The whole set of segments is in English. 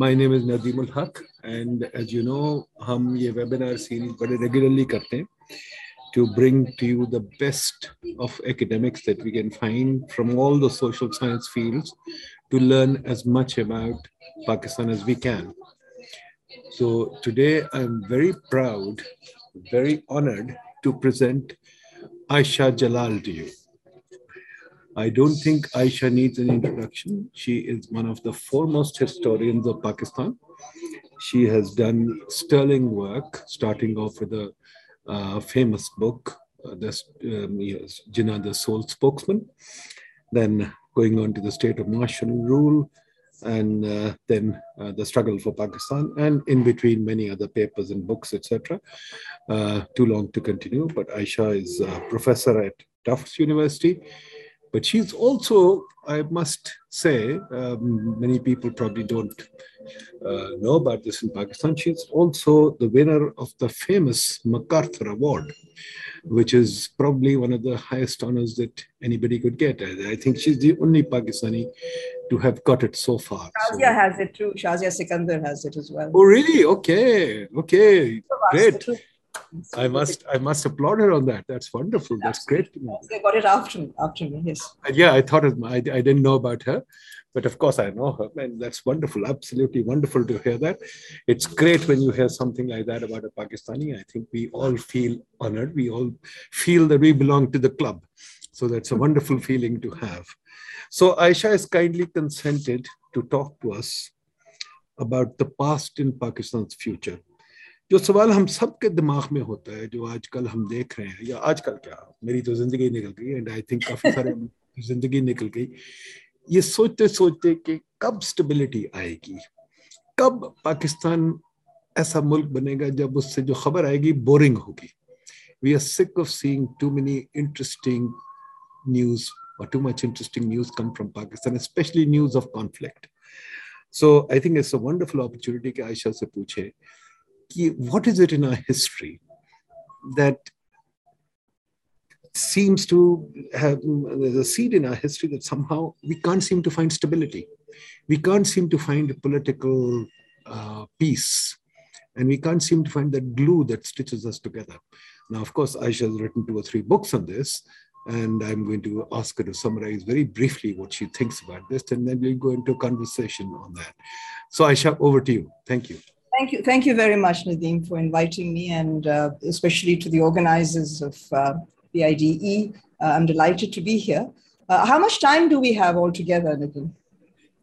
My name is Nadeem Ul Haque, and as you know, हम ये webinar series very regularly to bring to you the best of academics that we can find from all the social science fields to learn as much about Pakistan as we can. So today I'm very proud, very honored to present Ayesha Jalal to you. I don't think Ayesha needs an introduction. She is one of the foremost historians of Pakistan. She has done sterling work, starting off with a uh, famous book, uh, this, um, yes, Jinnah the Sole Spokesman, then going on to the state of martial rule, and uh, then uh, the struggle for Pakistan, and in between many other papers and books, etc. Uh, too long to continue, but Ayesha is a professor at Tufts University. But she's also, I must say, um, many people probably don't uh, know about this in Pakistan. She's also the winner of the famous MacArthur Award, which is probably one of the highest honors that anybody could get. I, I think she's the only Pakistani to have got it so far. Shahzia so. has it too. Shahzia Sikander has it as well. Oh, really? Okay. Okay. Great. I must I must applaud her on that. That's wonderful. That's great. They got it after me, after me, yes. Yeah, I thought it, I, I didn't know about her, but of course I know her, and that's wonderful. Absolutely wonderful to hear that. It's great when you hear something like that about a Pakistani. I think we all feel honored. We all feel that we belong to the club. So that's a wonderful feeling to have. So Ayesha has kindly consented to talk to us about the past in Pakistan's future. जो सवाल हम सब के दिमाग में होता है जो आजकल हम देख रहे हैं या आजकल क्या मेरी तो ज़िंदगी निकल गई एंड आई थिंक काफ़ी सारे ज़िंदगी निकल गई। ये सोचते सोचते कि कब स्टेबिलिटी आएगी? कब पाकिस्तान ऐसा मुल्क बनेगा जब उससे जो खबर आएगी बोरिंग होगी? We are sick of seeing too many interesting news or too much interesting news come from Pakistan, especially news of conflict. So I think it's a wonderful opportunity कि आयशा से पूछे what is it in our history that seems to have there's a seed in our history that somehow we can't seem to find stability. We can't seem to find political uh, peace. And we can't seem to find that glue that stitches us together. Now, of course, Ayesha has written two or three books on this, and I'm going to ask her to summarize very briefly what she thinks about this, and then we'll go into a conversation on that. So, Ayesha, over to you. Thank you. Thank you. Thank you very much, Nadeem, for inviting me and uh, especially to the organizers of uh, the IDE. Uh, I'm delighted to be here. Uh, how much time do we have altogether, Nadeem?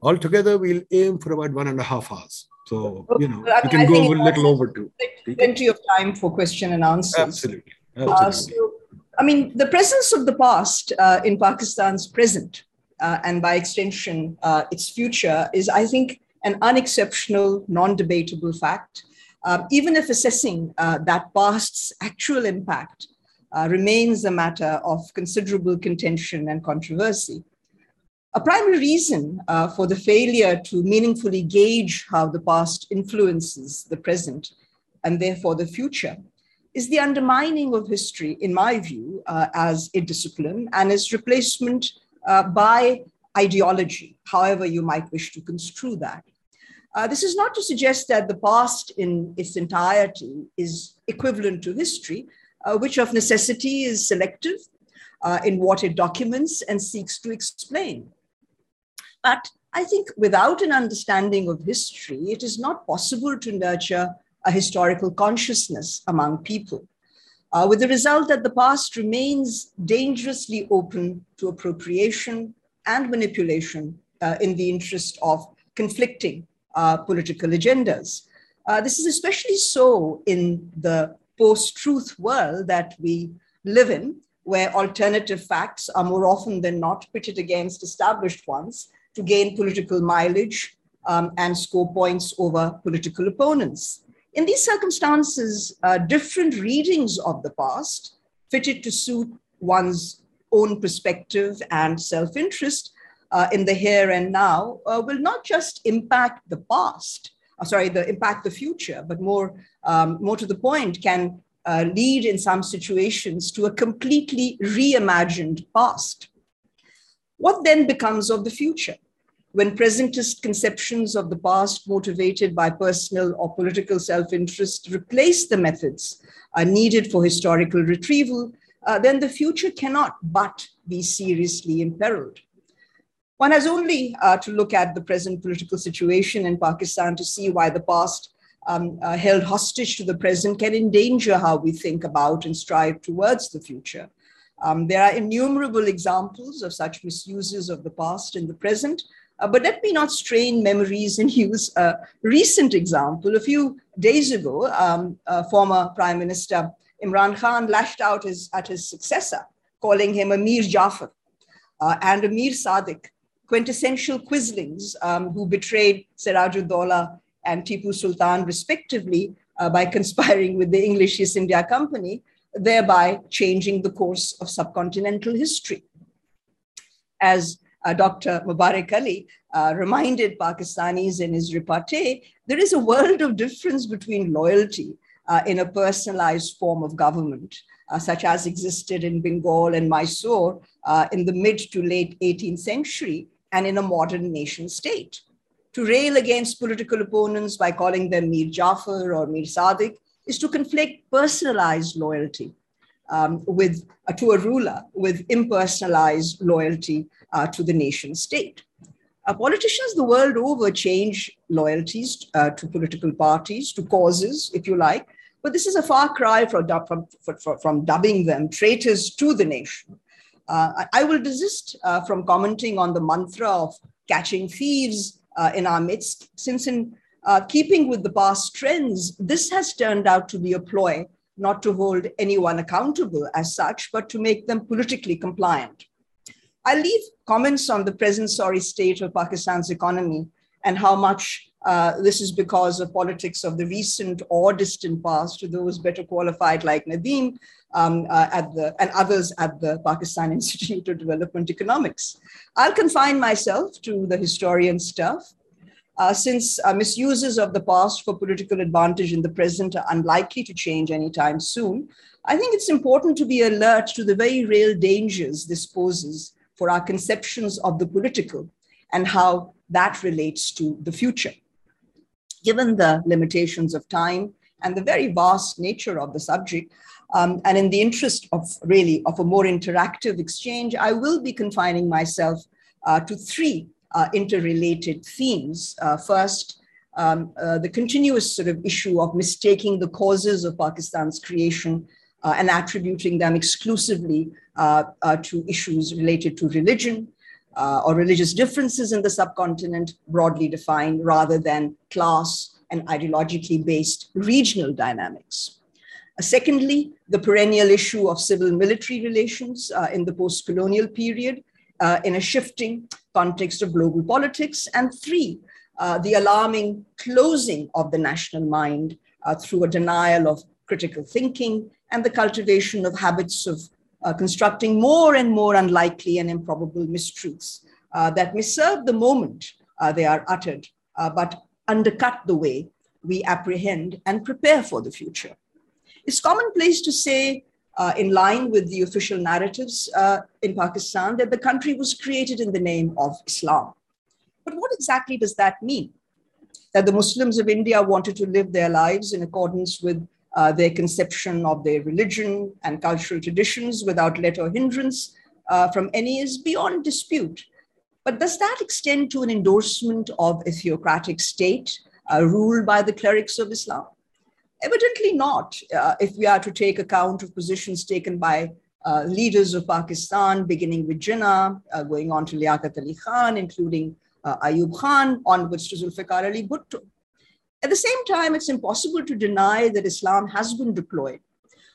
Altogether, we'll aim for about one and a half hours. So, you know, I we can go a little over two. Plenty of time for question and answers. Absolutely. Absolutely. Uh, so, I mean, the presence of the past uh, in Pakistan's present, and by extension, its future, is, I think, an unexceptional, non debatable fact, um, even if assessing uh, that past's actual impact uh, remains a matter of considerable contention and controversy. A primary reason uh, for the failure to meaningfully gauge how the past influences the present and therefore the future is the undermining of history, in my view, uh, as a discipline and its replacement uh, by ideology, however you might wish to construe that. Uh, this is not to suggest that the past in its entirety is equivalent to history, uh, which of necessity is selective uh, in what it documents and seeks to explain. But I think without an understanding of history, it is not possible to nurture a historical consciousness among people, uh, with the result that the past remains dangerously open to appropriation and manipulation uh, in the interest of conflicting uh, political agendas. Uh, this is especially so in the post truth world that we live in, where alternative facts are more often than not pitted against established ones to gain political mileage um, and score points over political opponents. In these circumstances, uh, different readings of the past, fitted to suit one's own perspective and self interest, uh, in the here and now uh, will not just impact the past, uh, sorry, the impact the future, but more, um, more to the point, can uh, lead in some situations to a completely reimagined past. What then becomes of the future? when presentist conceptions of the past motivated by personal or political self-interest replace the methods uh, needed for historical retrieval, uh, then the future cannot but be seriously imperiled. One has only uh, to look at the present political situation in Pakistan to see why the past um, uh, held hostage to the present can endanger how we think about and strive towards the future. Um, there are innumerable examples of such misuses of the past in the present, uh, but let me not strain memories and use a recent example. A few days ago, um, uh, former Prime Minister Imran Khan lashed out his, at his successor, calling him Amir Jafar uh, and Amir Sadiq, quintessential quislings um, who betrayed Sirajuddaula and Tipu Sultan, respectively, uh, by conspiring with the English East India Company, thereby changing the course of subcontinental history. As uh, Dr. Mubarak Ali uh, reminded Pakistanis in his repartee, there is a world of difference between loyalty uh, in a personalized form of government, uh, such as existed in Bengal and Mysore uh, in the mid to late 18th century, and in a modern nation state. To rail against political opponents by calling them Mir Jafar or Mir Sadiq is to conflict personalized loyalty um, with, uh, to a ruler with impersonalized loyalty uh, to the nation state. Uh, politicians the world over change loyalties uh, to political parties, to causes, if you like, but this is a far cry from, from, from, from dubbing them traitors to the nation. Uh, I, I, will desist uh, from commenting on the mantra of catching thieves in our midst, since in keeping with the past trends, this has turned out to be a ploy not to hold anyone accountable as such, but to make them politically compliant. I leave comments on the present sorry state of Pakistan's economy and how much uh, this is because of politics of the recent or distant past to those better qualified like Nadeem um, uh, at the, and others at the Pakistan Institute of Development Economics. I'll confine myself to the historian stuff uh, since uh, misuses of the past for political advantage in the present are unlikely to change anytime soon, I think it's important to be alert to the very real dangers this poses for our conceptions of the political and how that relates to the future. Given the limitations of time and the very vast nature of the subject, um, and in the interest of really of a more interactive exchange, I will be confining myself uh, to three uh, interrelated themes. Uh, first, um, uh, the continuous sort of issue of mistaking the causes of Pakistan's creation uh, and attributing them exclusively uh, to issues related to religion or religious differences in the subcontinent, broadly defined, rather than class and ideologically based regional dynamics. Secondly, the perennial issue of civil military relations in the post colonial period, uh, in a shifting context of global politics. And three, uh, the alarming closing of the national mind uh, through a denial of critical thinking and the cultivation of habits of uh, constructing more and more unlikely and improbable mistruths uh, that may serve the moment uh, they are uttered, but undercut the way we apprehend and prepare for the future. It's commonplace to say uh, in line with the official narratives uh, in Pakistan that the country was created in the name of Islam. But what exactly does that mean? That the Muslims of India wanted to live their lives in accordance with uh, their conception of their religion and cultural traditions without let or hindrance uh, from any is beyond dispute. But does that extend to an endorsement of a theocratic state uh, ruled by the clerics of Islam? Evidently not, uh, if we are to take account of positions taken by uh, leaders of Pakistan, beginning with Jinnah, uh, going on to Liaquat Ali Khan, including uh, Ayub Khan, onwards to Zulfikar Ali Bhutto. At the same time, it's impossible to deny that Islam has been deployed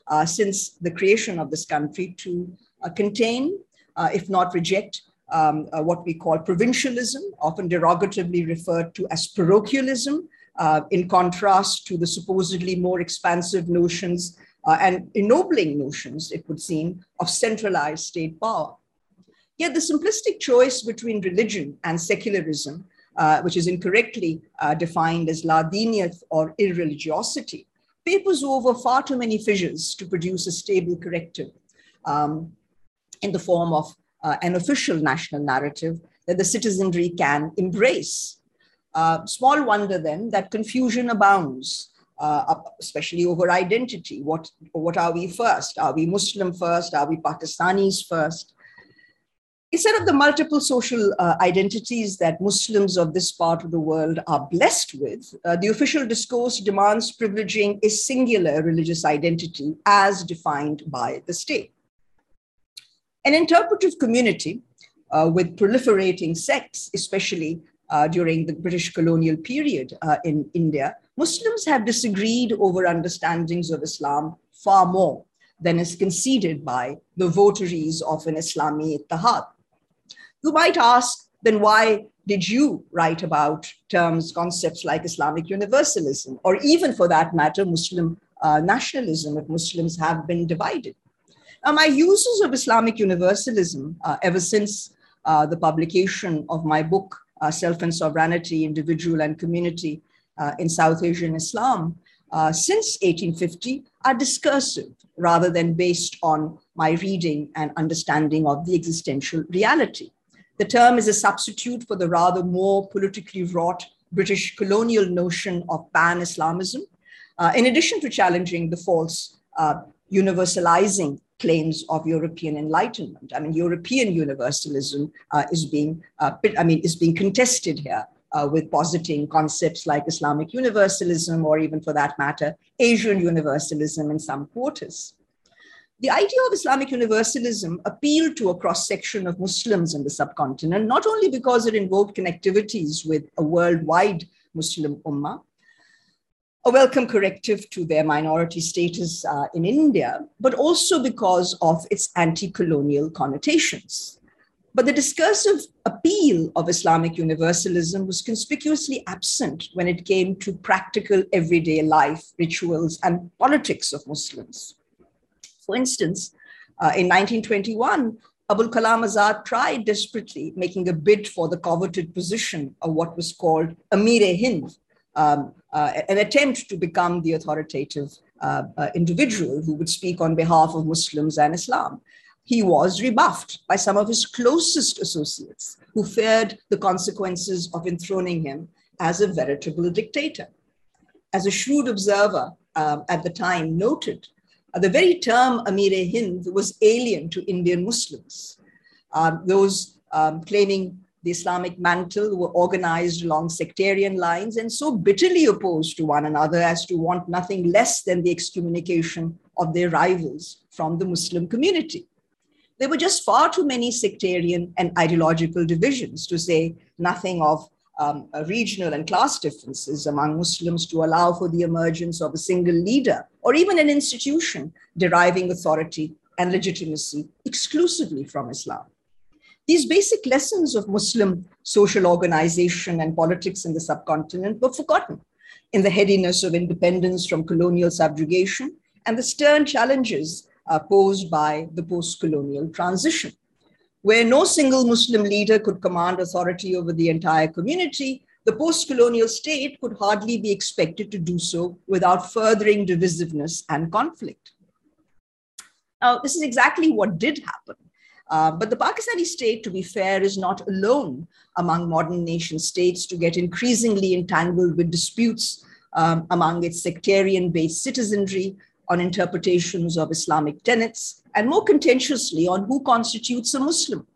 uh, since the creation of this country to uh, contain, if not reject, um, what we call provincialism, often derogatively referred to as parochialism, uh, in contrast to the supposedly more expansive notions uh, and ennobling notions, it would seem, of centralized state power. Yet the simplistic choice between religion and secularism, uh, which is incorrectly uh, defined as la or irreligiosity, papers over far too many fissures to produce a stable corrective um, in the form of uh, an official national narrative that the citizenry can embrace. Uh, small wonder then that confusion abounds, uh, especially over identity. What, what are we first? Are we Muslim first? Are we Pakistanis first? Instead of the multiple social uh, identities that Muslims of this part of the world are blessed with, uh, the official discourse demands privileging a singular religious identity as defined by the state. An interpretive community uh, with proliferating sects, especially uh, during the British colonial period uh, in India, Muslims have disagreed over understandings of Islam far more than is conceded by the votaries of an Islami Ittihad. You might ask, then why did you write about terms, concepts like Islamic universalism, or even for that matter, Muslim uh, nationalism, if Muslims have been divided? Now, my uses of Islamic universalism uh, ever since uh, the publication of my book, Self and Sovereignty, Individual and Community uh, in South Asian Islam, uh, since 1850 are discursive rather than based on my reading and understanding of the existential reality. The term is a substitute for the rather more politically wrought British colonial notion of pan Islamism, uh, in addition to challenging the false uh, universalizing claims of European Enlightenment. I mean, European universalism uh, is being, uh, I mean, is being contested here. Uh, with positing concepts like Islamic universalism, or even for that matter, Asian universalism in some quarters. The idea of Islamic universalism appealed to a cross section of Muslims in the subcontinent, not only because it invoked connectivities with a worldwide Muslim ummah, a welcome corrective to their minority status uh, in India, but also because of its anti colonial connotations. But the discursive appeal of Islamic universalism was conspicuously absent when it came to practical everyday life, rituals, and politics of Muslims. For instance, uh, in 1921, Abul Kalam Azad tried desperately making a bid for the coveted position of what was called Amir-e-Hind, um, uh, an attempt to become the authoritative uh, uh, individual who would speak on behalf of Muslims and Islam. He was rebuffed by some of his closest associates who feared the consequences of enthroning him as a veritable dictator. As a shrewd observer um, at the time noted, uh, the very term Amir Hind was alien to Indian Muslims. Um, those um, claiming the Islamic mantle were organized along sectarian lines and so bitterly opposed to one another as to want nothing less than the excommunication of their rivals from the Muslim community. There were just far too many sectarian and ideological divisions to say nothing of um, regional and class differences among Muslims to allow for the emergence of a single leader or even an institution deriving authority and legitimacy exclusively from Islam. These basic lessons of Muslim social organization and politics in the subcontinent were forgotten in the headiness of independence from colonial subjugation and the stern challenges uh, posed by the post colonial transition where no single Muslim leader could command authority over the entire community, the post colonial state could hardly be expected to do so without furthering divisiveness and conflict. Now, this is exactly what did happen. Uh, but the Pakistani state, to be fair, is not alone among modern nation states to get increasingly entangled with disputes um, among its sectarian based citizenry on interpretations of Islamic tenets, and more contentiously on who constitutes a Muslim.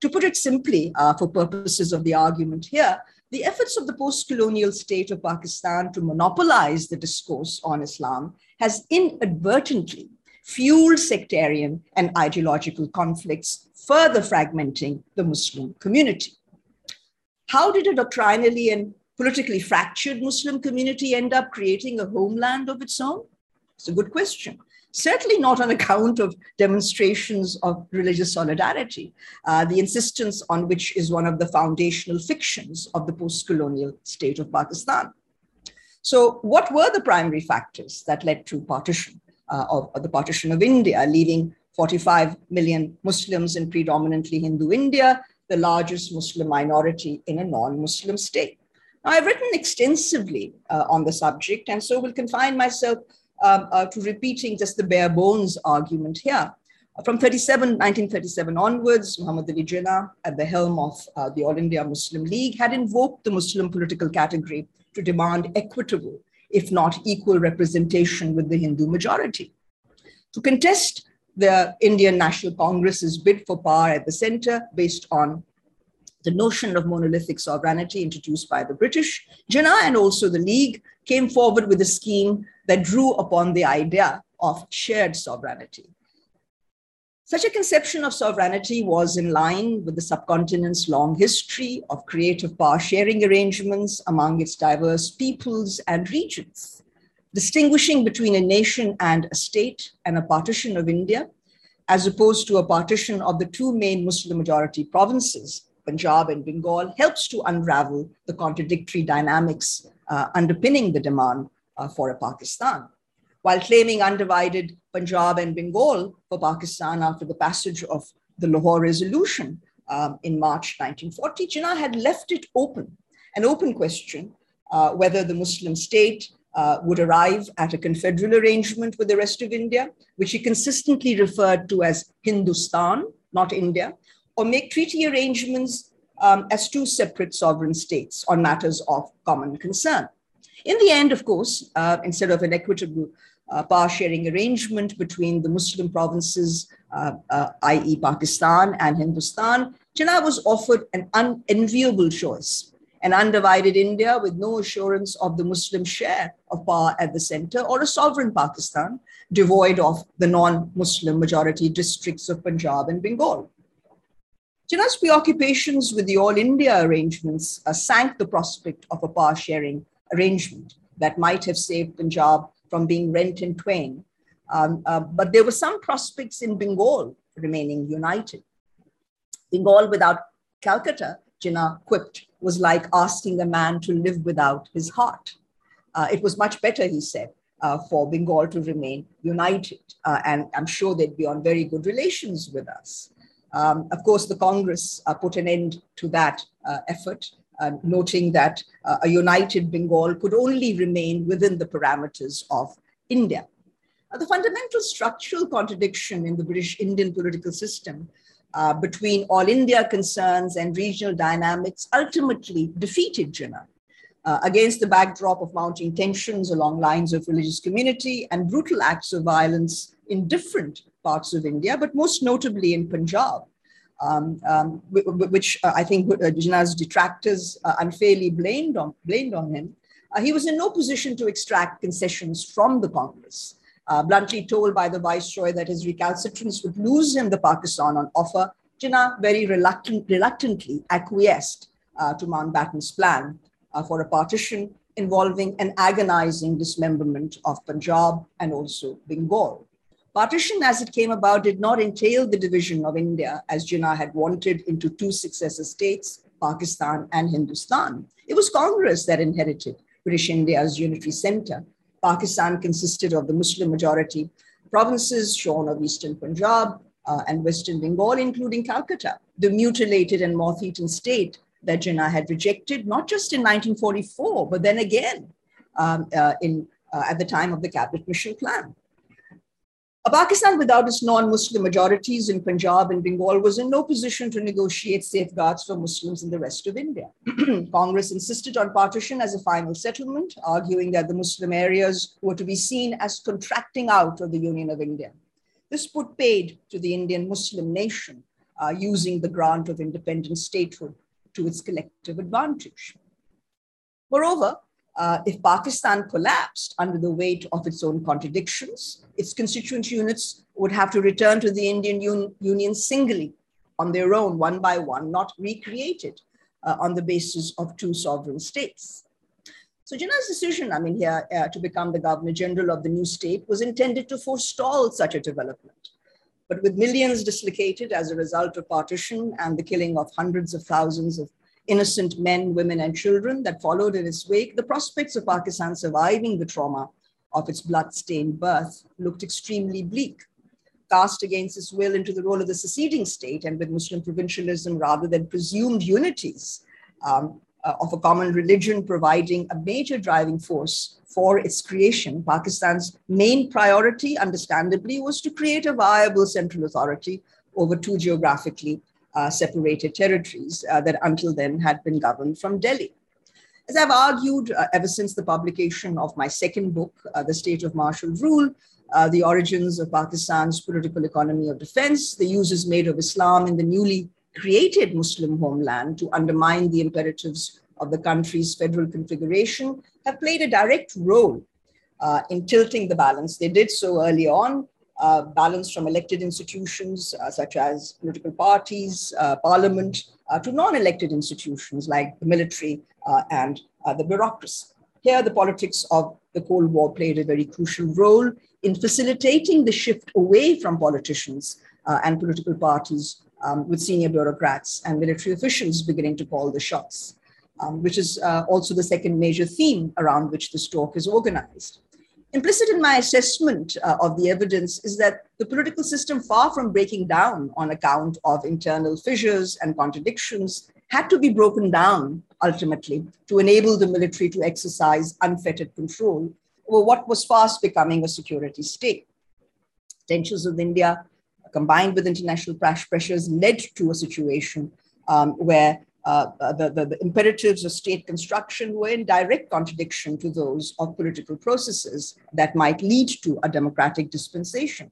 To put it simply, uh, for purposes of the argument here, the efforts of the post colonial state of Pakistan to monopolize the discourse on Islam has inadvertently fueled sectarian and ideological conflicts, further fragmenting the Muslim community. How did a doctrinally and politically fractured Muslim community end up creating a homeland of its own? It's a good question. Certainly not on account of demonstrations of religious solidarity, uh, the insistence on which is one of the foundational fictions of the post colonial state of Pakistan. So, what were the primary factors that led to partition of, of the partition of India, leaving 45 million Muslims in predominantly Hindu India, the largest Muslim minority in a non Muslim state? Now, I've written extensively uh, on the subject, and so will confine myself um, uh, to repeating just the bare bones argument here. From 37, 1937 onwards, Muhammad Ali Jinnah, at the helm of uh, the All India Muslim League, had invoked the Muslim political category to demand equitable, if not equal representation with the Hindu majority. To contest the Indian National Congress's bid for power at the center based on the notion of monolithic sovereignty introduced by the British, Jinnah and also the League came forward with a scheme that drew upon the idea of shared sovereignty. Such a conception of sovereignty was in line with the subcontinent's long history of creative power sharing arrangements among its diverse peoples and regions. Distinguishing between a nation and a state and a partition of India, as opposed to a partition of the two main Muslim majority provinces, Punjab and Bengal, helps to unravel the contradictory dynamics uh, underpinning the demand uh, for a Pakistan while claiming undivided Punjab and Bengal for Pakistan after the passage of the Lahore Resolution um, in March 1940, Jinnah had left it open, an open question, uh, whether the Muslim state uh, would arrive at a confederal arrangement with the rest of India, which he consistently referred to as Hindustan, not India, or make treaty arrangements um, as two separate sovereign states on matters of common concern. In the end, of course, uh, instead of an equitable uh, power sharing arrangement between the Muslim provinces, uh, uh, i.e., Pakistan and Hindustan, Jinnah was offered an unenviable choice an undivided India with no assurance of the Muslim share of power at the center, or a sovereign Pakistan devoid of the non Muslim majority districts of Punjab and Bengal. Jinnah's preoccupations with the All India arrangements uh, sank the prospect of a power sharing arrangement that might have saved Punjab from being rent in twain. Um, uh, but there were some prospects in Bengal remaining united. Bengal without Calcutta, Jinnah quipped, was like asking a man to live without his heart. Uh, it was much better, he said, uh, for Bengal to remain united. Uh, and I'm sure they'd be on very good relations with us. Um, of course, the Congress uh, put an end to that uh, effort noting that uh, a united Bengal could only remain within the parameters of India. Uh, the fundamental structural contradiction in the British Indian political system uh, between all India concerns and regional dynamics ultimately defeated Jinnah. Uh, against the backdrop of mounting tensions along lines of religious community and brutal acts of violence in different parts of India, but most notably in Punjab um, um, which uh, I think uh, Jinnah's detractors uh, unfairly blamed on, blamed on him, uh, he was in no position to extract concessions from the Congress. Uh, bluntly told by the viceroy that his recalcitrance would lose him the Pakistan on offer, Jinnah very reluctant, reluctantly acquiesced to Mountbatten's plan for a partition involving an agonizing dismemberment of Punjab and also Bengal. Partition, as it came about, did not entail the division of India, as Jinnah had wanted, into two successor states, Pakistan and Hindustan. It was Congress that inherited British India's unitary center. Pakistan consisted of the Muslim majority provinces shown of eastern Punjab uh, and western Bengal, including Calcutta, the mutilated and moth-eaten state that Jinnah had rejected, not just in 1944, but then again um, uh, in, uh, at the time of the Cabinet Mission Plan. A Pakistan without its non-Muslim majorities in Punjab and Bengal was in no position to negotiate safeguards for Muslims in the rest of India. Congress insisted on partition as a final settlement, arguing that the Muslim areas were to be seen as contracting out of the Union of India. This put paid to the Indian Muslim nation, uh, using the grant of independent statehood to its collective advantage. Moreover, uh, if Pakistan collapsed under the weight of its own contradictions, its constituent units would have to return to the Indian Un- Union singly on their own, one by one, not recreated uh, on the basis of two sovereign states. So Jinnah's decision, I mean, here uh, to become the governor general of the new state was intended to forestall such a development. But with millions dislocated as a result of partition and the killing of hundreds of thousands of innocent men, women, and children that followed in its wake, the prospects of Pakistan surviving the trauma of its blood-stained birth looked extremely bleak. Cast against its will into the role of the seceding state and with Muslim provincialism rather than presumed unities, um, uh, of a common religion providing a major driving force for its creation, Pakistan's main priority, understandably, was to create a viable central authority over two geographically uh, separated territories uh, that until then had been governed from Delhi. As I've argued uh, ever since the publication of my second book, uh, The State of Martial Rule, uh, The Origins of Pakistan's Political Economy of Defense, the uses made of Islam in the newly created Muslim homeland to undermine the imperatives of the country's federal configuration have played a direct role uh, in tilting the balance. They did so early on, uh, balance from elected institutions uh, such as political parties, uh, parliament, uh, to non elected institutions like the military and the bureaucracy. Here, the politics of the Cold War played a very crucial role in facilitating the shift away from politicians and political parties um, with senior bureaucrats and military officials beginning to call the shots, um, which is uh, also the second major theme around which this talk is organized. Implicit in my assessment uh, of the evidence is that the political system, far from breaking down on account of internal fissures and contradictions, had to be broken down ultimately to enable the military to exercise unfettered control over what was fast becoming a security state. Tensions with India combined with international pressures, led to a situation um, where uh, the, the, the, imperatives of state construction were in direct contradiction to those of political processes that might lead to a democratic dispensation.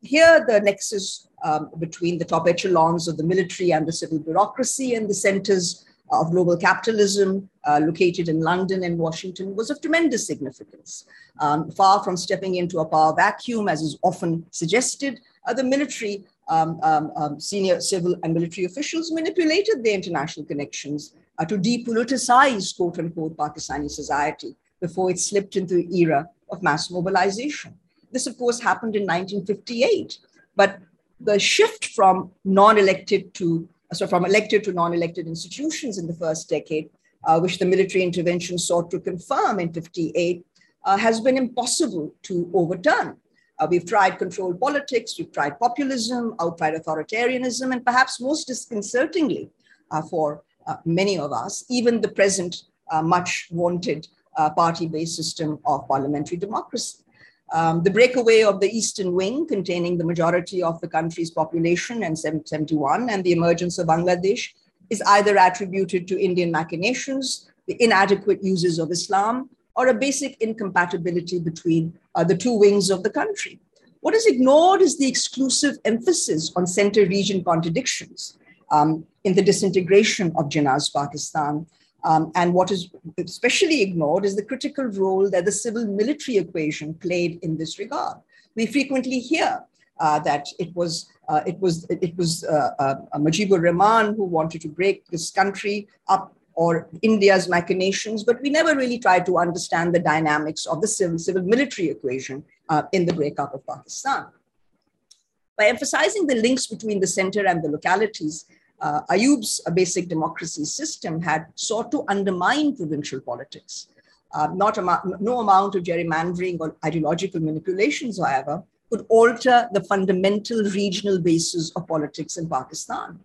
Here, the nexus um, between the top echelons of the military and the civil bureaucracy and the centers of global capitalism uh, located in London and Washington was of tremendous significance. Um, far from stepping into a power vacuum, as is often suggested, uh, the military, um, um, um, senior civil and military officials manipulated their international connections uh, to depoliticize, quote unquote, Pakistani society before it slipped into the era of mass mobilization. This, of course, happened in 1958. But the shift from non elected to so from elected to non-elected institutions in the first decade, uh, which the military intervention sought to confirm in 58, uh, has been impossible to overturn. Uh, we've tried controlled politics, we've tried populism, outright authoritarianism, and perhaps most disconcertingly uh, for uh, many of us, even the present uh, much wanted uh, party based system of parliamentary democracy. Um, the breakaway of the Eastern Wing, containing the majority of the country's population in 71, and the emergence of Bangladesh is either attributed to Indian machinations, the inadequate uses of Islam, or a basic incompatibility between uh, the two wings of the country. What is ignored is the exclusive emphasis on center region contradictions um, in the disintegration of Jinnah's Pakistan. Um, and what is especially ignored is the critical role that the civil military equation played in this regard. We frequently hear uh, that it was uh, it was it was uh, uh Mujibur Rahman who wanted to break this country up or India's machinations, but we never really tried to understand the dynamics of the civil, civil military equation uh, in the breakup of Pakistan. By emphasizing the links between the center and the localities, uh, Ayub's basic democracy system had sought to undermine provincial politics. Uh, not no amount of gerrymandering or ideological manipulations, however, could alter the fundamental regional basis of politics in Pakistan,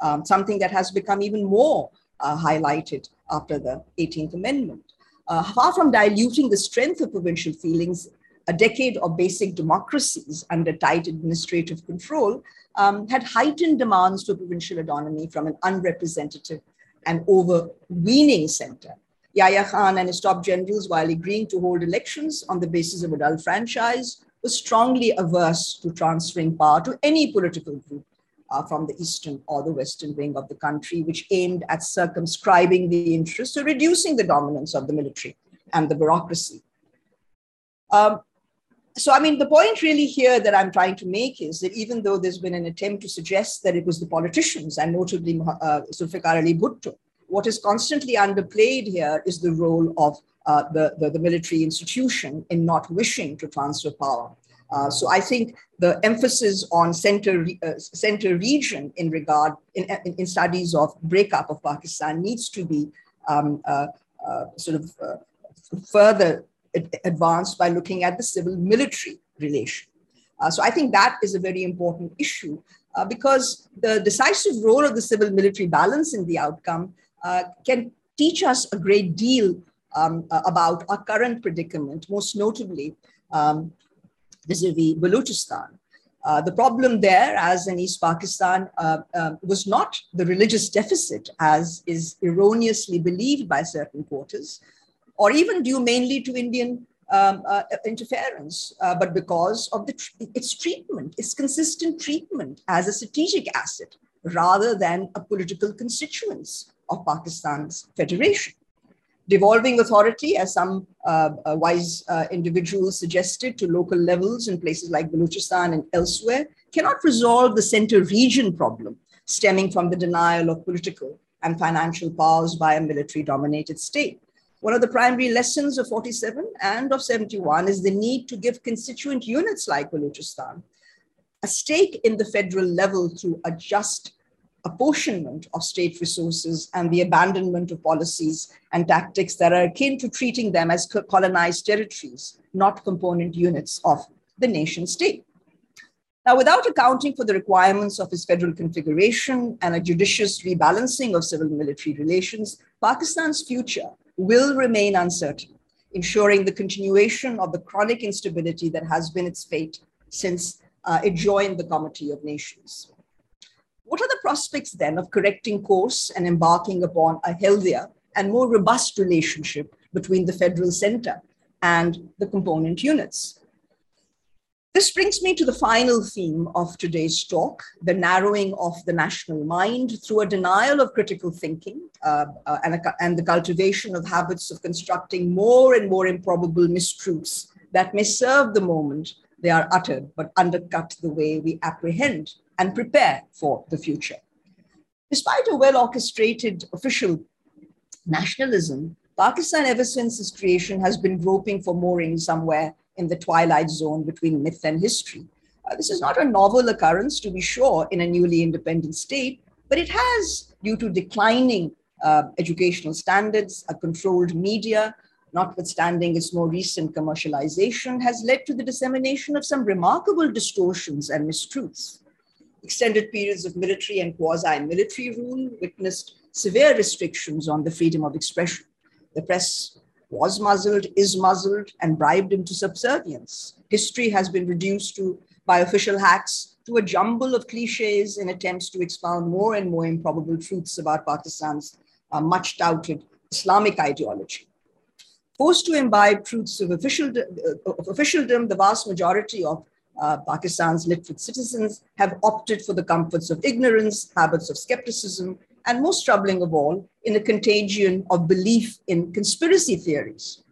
um, something that has become even more highlighted after the 18th Amendment. Uh, far from diluting the strength of provincial feelings, a decade of basic democracies under tight administrative control um, had heightened demands for provincial autonomy from an unrepresentative and overweening center. Yahya Khan and his top generals, while agreeing to hold elections on the basis of a dual franchise, were strongly averse to transferring power to any political group uh, from the eastern or the western wing of the country, which aimed at circumscribing the interests or reducing the dominance of the military and the bureaucracy. Um, so, I mean, the point really here that I'm trying to make is that even though there's been an attempt to suggest that it was the politicians, and notably uh, Zulfikar Ali Bhutto, what is constantly underplayed here is the role of uh, the, the, the, military institution in not wishing to transfer power. Uh, so I think the emphasis on center, uh, center region in regard in, in, studies of breakup of Pakistan needs to be um, uh, uh sort of uh, further advanced by looking at the civil military relation. So I think that is a very important issue because the decisive role of the civil military balance in the outcome can teach us a great deal um, about our current predicament, most notably um, vis-a-vis Balochistan. Uh, the problem there, as in East Pakistan, uh, uh, was not the religious deficit, as is erroneously believed by certain quarters, or even due mainly to Indian um, uh, interference, uh, but because of the, its treatment, its consistent treatment as a strategic asset rather than a political constituents of Pakistan's federation. Devolving authority, as some uh, uh, wise uh, individuals suggested, to local levels in places like Balochistan and elsewhere, cannot resolve the center region problem stemming from the denial of political and financial powers by a military dominated state. One of the primary lessons of 47 and of 71 is the need to give constituent units like Balochistan a stake in the federal level through a just apportionment of state resources and the abandonment of policies and tactics that are akin to treating them as colonized territories, not component units of the nation state. Now, without accounting for the requirements of its federal configuration and a judicious rebalancing of civil military relations, Pakistan's future will remain uncertain, ensuring the continuation of the chronic instability that has been its fate since uh, it joined the Comity of Nations. What are the prospects then of correcting course and embarking upon a healthier and more robust relationship between the federal center and the component units? This brings me to the final theme of today's talk the narrowing of the national mind through a denial of critical thinking uh, uh, and, a, and the cultivation of habits of constructing more and more improbable mistruths that may serve the moment they are uttered, but undercut the way we apprehend and prepare for the future. Despite a well orchestrated official nationalism, Pakistan, ever since its creation, has been groping for mooring somewhere in the twilight zone between myth and history. Uh, this is not a novel occurrence, to be sure, in a newly independent state, but it has, due to declining uh, educational standards, a controlled media, notwithstanding its more recent commercialization, has led to the dissemination of some remarkable distortions and mistruths. Extended periods of military and quasi military rule witnessed severe restrictions on the freedom of expression. The press was muzzled, is muzzled, and bribed into subservience. History has been reduced to, by official hacks to a jumble of cliches in attempts to expound more and more improbable truths about Pakistan's uh, much touted Islamic ideology. Forced to imbibe truths of, uh, of officialdom, the vast majority of uh, Pakistan's literate citizens have opted for the comforts of ignorance, habits of skepticism, and most troubling of all, in the contagion of belief in conspiracy theories.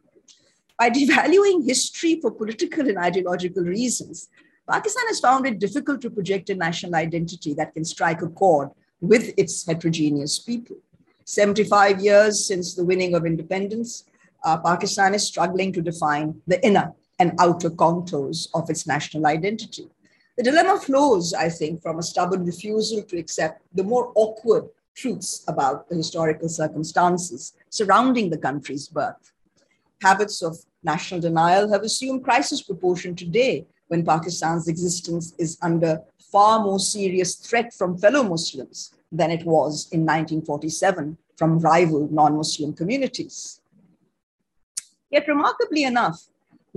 By devaluing history for political and ideological reasons, Pakistan has found it difficult to project a national identity that can strike a chord with its heterogeneous people. 75 years since the winning of independence, uh, Pakistan is struggling to define the inner and outer contours of its national identity. The dilemma flows, I think, from a stubborn refusal to accept the more awkward truths about the historical circumstances surrounding the country's birth. Habits of national denial have assumed crisis proportion today when Pakistan's existence is under far more serious threat from fellow Muslims than it was in 1947 from rival non Muslim communities. Yet, remarkably enough,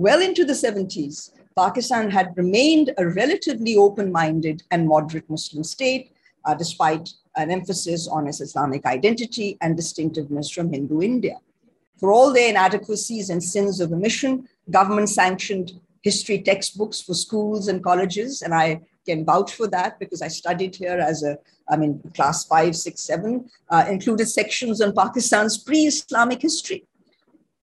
well into the 70s, Pakistan had remained a relatively open minded and moderate Muslim state, uh, despite an emphasis on its Islamic identity and distinctiveness from Hindu India. For all their inadequacies and sins of omission, government sanctioned history textbooks for schools and colleges, and I can vouch for that because I studied here as a, I mean, class five, six, seven, uh, included sections on Pakistan's pre Islamic history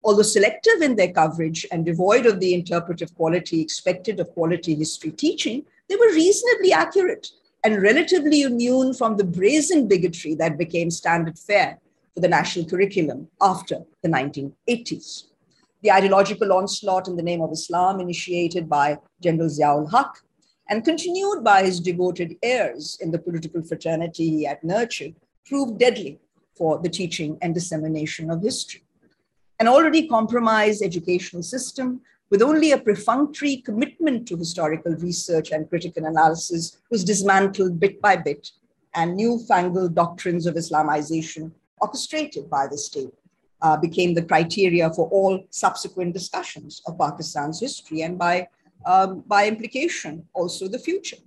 although selective in their coverage and devoid of the interpretive quality expected of quality history teaching, they were reasonably accurate and relatively immune from the brazen bigotry that became standard fare for the national curriculum after the 1980s. The ideological onslaught in the name of Islam, initiated by General Ziaul Haq and continued by his devoted heirs in the political fraternity he had nurtured, proved deadly for the teaching and dissemination of history an already compromised educational system with only a perfunctory commitment to historical research and critical analysis was dismantled bit by bit, and newfangled doctrines of Islamization orchestrated by the state, uh, became the criteria for all subsequent discussions of Pakistan's history and by, um, by implication also the future.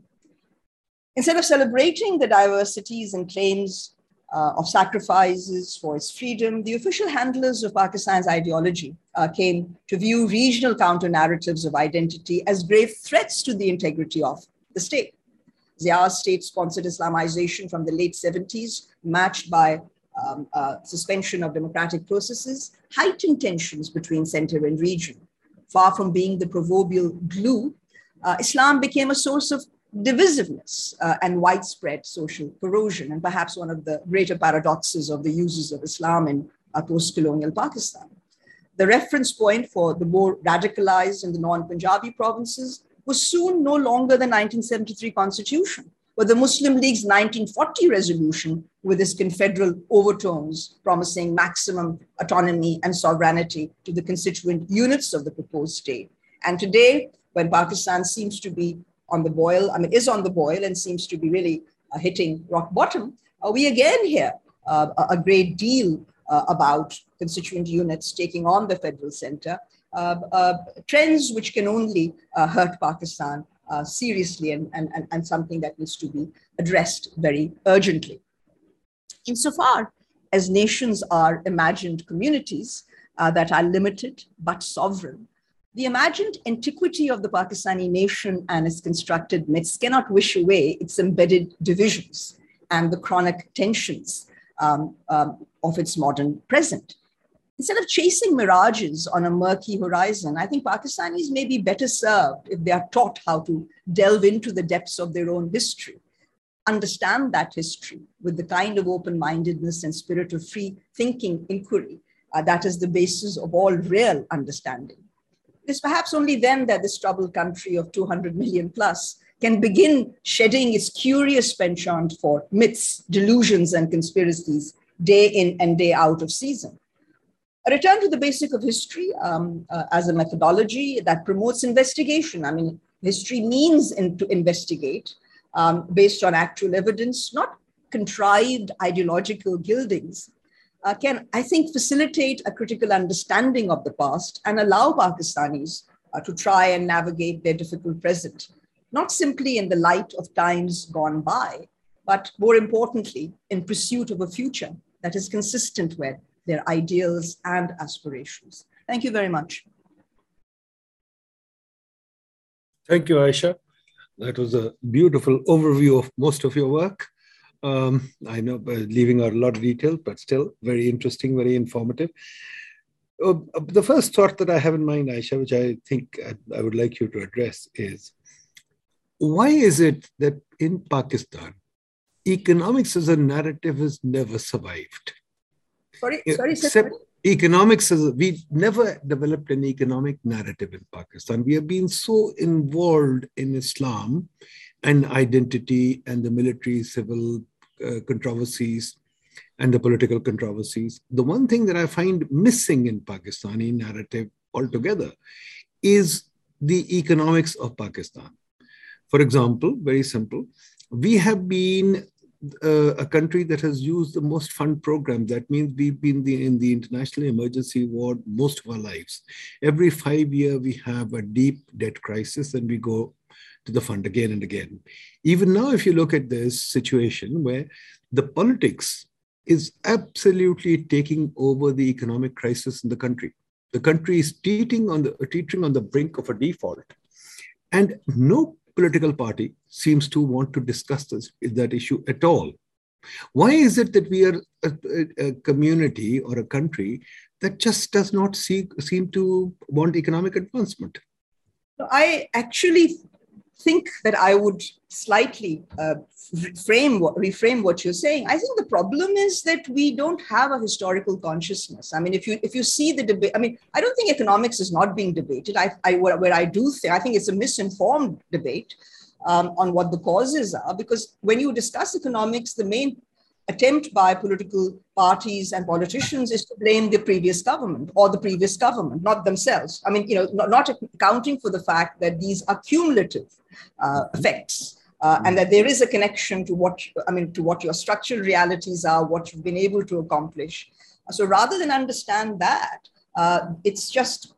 Instead of celebrating the diversities and claims uh, of sacrifices for its freedom, the official handlers of Pakistan's ideology uh, came to view regional counter narratives of identity as grave threats to the integrity of the state. Zia's state sponsored Islamization from the late 70s, matched by um, uh, suspension of democratic processes, heightened tensions between center and region. Far from being the proverbial glue, uh, Islam became a source of divisiveness uh, and widespread social corrosion, and perhaps one of the greater paradoxes of the uses of Islam in uh, post colonial Pakistan. The reference point for the more radicalized and the non Punjabi provinces was soon no longer the 1973 constitution, but the Muslim League's 1940 resolution with its confederal overtones promising maximum autonomy and sovereignty to the constituent units of the proposed state. And today, when Pakistan seems to be on the boil, I mean, is on the boil and seems to be really uh, hitting rock bottom, uh, we again hear uh, a great deal about constituent units taking on the federal center trends which can only hurt Pakistan seriously and, and, and something that needs to be addressed very urgently. Insofar as nations are imagined communities that are limited but sovereign, the imagined antiquity of the Pakistani nation and its constructed myths cannot wish away its embedded divisions and the chronic tensions um, um, of its modern present instead of chasing mirages on a murky horizon, I think Pakistanis may be better served if they are taught how to delve into the depths of their own history, understand that history with the kind of open mindedness and spirit of free thinking inquiry uh, that is the basis of all real understanding. It is perhaps only then that this troubled country of 200 million plus can begin shedding its curious penchant for myths, delusions, and conspiracies day in and day out of season a return to the basic of history um, uh, as a methodology that promotes investigation. I mean, history means in, to investigate um, based on actual evidence, not contrived ideological gildings, uh, can, I think, facilitate a critical understanding of the past and allow Pakistanis uh, to try and navigate their difficult present, not simply in the light of times gone by, but more importantly, in pursuit of a future that is consistent with their ideals and aspirations. Thank you very much. Thank you, Ayesha. That was a beautiful overview of most of your work. Um, I know, uh, leaving out a lot of detail, but still very interesting, very informative. Uh, the first thought that I have in mind, Ayesha, which I think I, I would like you to address is why is it that in Pakistan, economics as a narrative has never survived? Sorry, sorry, sir. Economics is, we never developed an economic narrative in Pakistan. We have been so involved in Islam and identity and the military civil uh, controversies and the political controversies. The one thing that I find missing in Pakistani narrative altogether is the economics of Pakistan. For example, very simple, we have been uh, a country that has used the most fund program. That means we've been the, in the international emergency ward most of our lives. Every five year, we have a deep debt crisis and we go to the fund again and again. Even now, if you look at this situation where the politics is absolutely taking over the economic crisis in the country. The country is teetering on the teetering on the brink of a default, and no political party seems to want to discuss this, that issue at all. Why is it that we are a, a, community or a country that just does not see, seem to want economic advancement? I actually think that I would slightly uh, frame reframe what you're saying. I think the problem is that we don't have a historical consciousness. I mean, if you if you see the debate, I mean, I don't think economics is not being debated. I, I where, where I do think I think it's a misinformed debate um, on what the causes are, because when you discuss economics, the main attempt by political parties and politicians is to blame the previous government or the previous government, not themselves. I mean, you know, not, not accounting for the fact that these are cumulative uh, effects uh, and that there is a connection to what I mean to what your structural realities are, what you've been able to accomplish. So rather than understand that, uh, it's just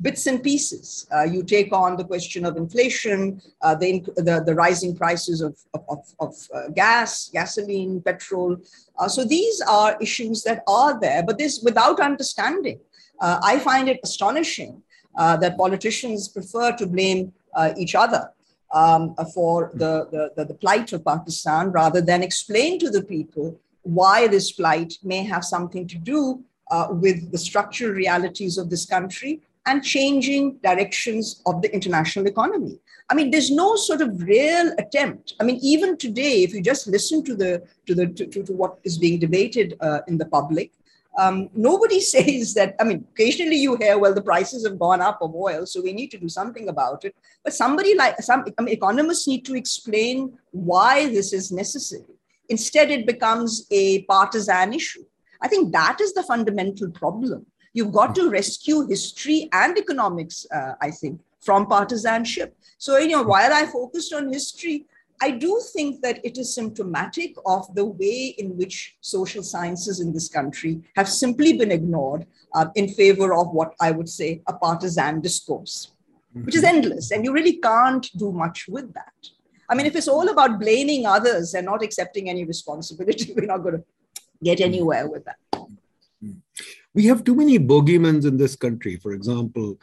bits and pieces. Uh, you take on the question of inflation, uh, the, the, the, rising prices of, of, of uh, gas, gasoline, petrol. Uh, so these are issues that are there, but this without understanding. Uh, I find it astonishing uh, that politicians prefer to blame each other um, for the, the, the, plight of Pakistan rather than explain to the people why this plight may have something to do uh, with the structural realities of this country and changing directions of the international economy. I mean, there's no sort of real attempt. I mean, even today, if you just listen to the to the to, to, what is being debated uh, in the public, um, nobody says that. I mean, occasionally you hear, well, the prices have gone up of oil, so we need to do something about it. But somebody like some I mean, economists need to explain why this is necessary. Instead, it becomes a partisan issue. I think that is the fundamental problem. You've got to rescue history and economics, uh, I think, from partisanship. So, you know, while I focused on history, I do think that it is symptomatic of the way in which social sciences in this country have simply been ignored uh, in favor of what I would say a partisan discourse, mm-hmm. which is mm-hmm. endless. And you really can't do much with that. I mean, if it's all about blaming others and not accepting any responsibility, we're not going to get anywhere with that. We have too many bogeymen in this country. For example,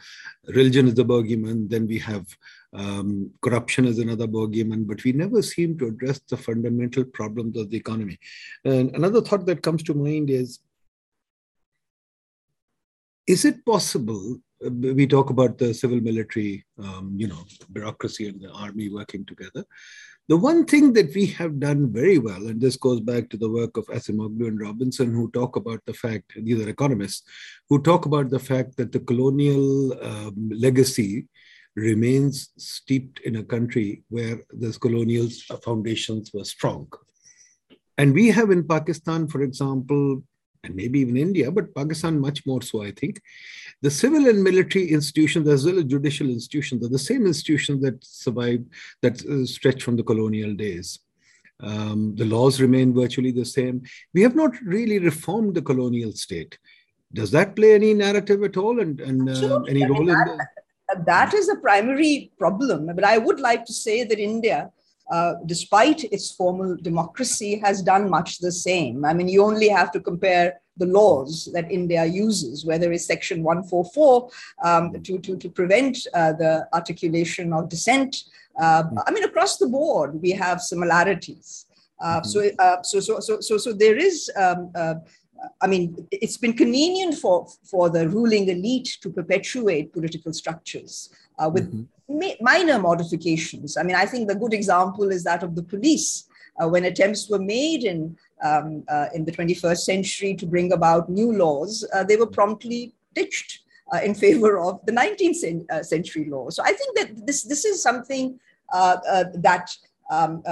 religion is a bogeyman, then we have um, corruption is another bogeyman, but we never seem to address the fundamental problems of the economy. And another thought that comes to mind is is it possible? Uh, we talk about the civil military, um, you know, bureaucracy and the army working together. The one thing that we have done very well, and this goes back to the work of Acemoglu and Robinson, who talk about the fact, these are economists, who talk about the fact that the colonial um, legacy remains steeped in a country where the colonial foundations were strong. And we have in Pakistan, for example, and maybe even India, but Pakistan much more so, I think, the civil and military institutions as well as judicial institutions are the same institutions that survived, that uh, stretch from the colonial days. Um, the laws remain virtually the same. We have not really reformed the colonial state. Does that play any narrative at all and, and uh, any role in that? that is a primary problem. But I would like to say that India, uh, despite its formal democracy, has done much the same. I mean, you only have to compare the laws that India uses, whether it's Section 144 um, to, to, to prevent uh, the articulation of dissent. Uh, I mean, across the board, we have similarities. Uh, mm-hmm. so, uh, so, so, so, so, so there is um, uh, I mean, it's been convenient for, for the ruling elite to perpetuate political structures uh, with mm-hmm. Minor modifications. I mean, I think the good example is that of the police. Uh, when attempts were made in, um, uh, in the 21st century to bring about new laws, uh, they were promptly ditched uh, in favor of the 19th uh, century law. So I think that this, this is something that, um,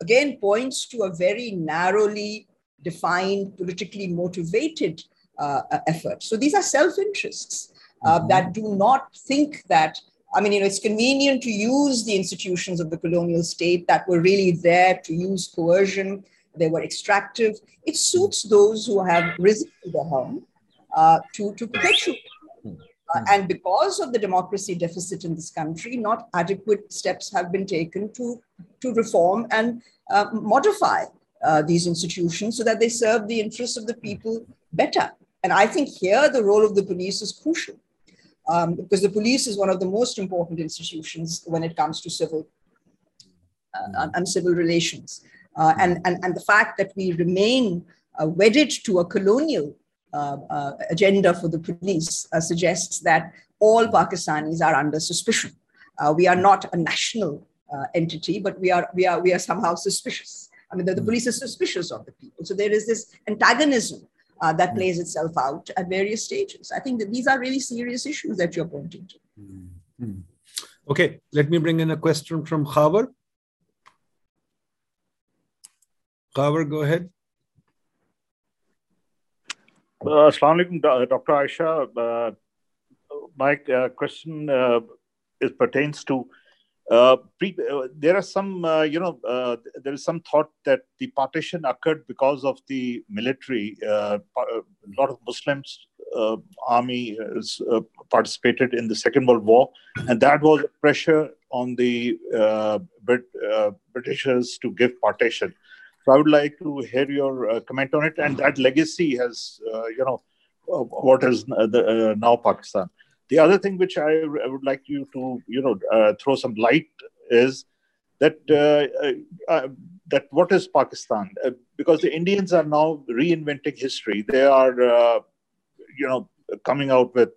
again, points to a very narrowly defined, politically motivated uh, uh. So these are self interests uh, mm-hmm. that do not think that. I mean, you know, it's convenient to use the institutions of the colonial state that were really there to use coercion. They were extractive. It suits those who have risen to the helm uh, to, to perpetuate. Uh, and because of the democracy deficit in this country, not adequate steps have been taken to, to reform and uh, modify uh, these institutions so that they serve the interests of the people better. And I think here the role of the police is crucial um, because the police is one of the most important institutions when it comes to civil uh, and civil relations. Uh, and, and, and the fact that we remain uh, wedded to a colonial uh, uh, agenda for the police suggests that all Pakistanis are under suspicion. we are not a national entity, but we are, we, are, we are somehow suspicious. I mean, the, the hmm. police is suspicious of the people. So there is this antagonism uh, that hmm. plays itself out at various stages. I think that these are really serious issues that you're pointing to. Mm-hmm. Okay, let me bring in a question from Khabar. Khabar, go ahead. Uh, Assalamu alaikum, Dr. Ayesha. Uh, my uh, question uh, is pertains to Uh, pre, uh, there are some, uh, you know, uh, there is some thought that the partition occurred because of the military. Uh, a lot of Muslims army participated in the Second World War, and that was pressure on the Brit, Britishers to give partition. So I would like to hear your comment on it, and that legacy has, you know, what is the, now Pakistan. The other thing which I, would like you to, you know, uh, throw some light is that uh, uh, uh that what is Pakistan? Uh, because the Indians are now reinventing history. They are, uh, you know, coming out with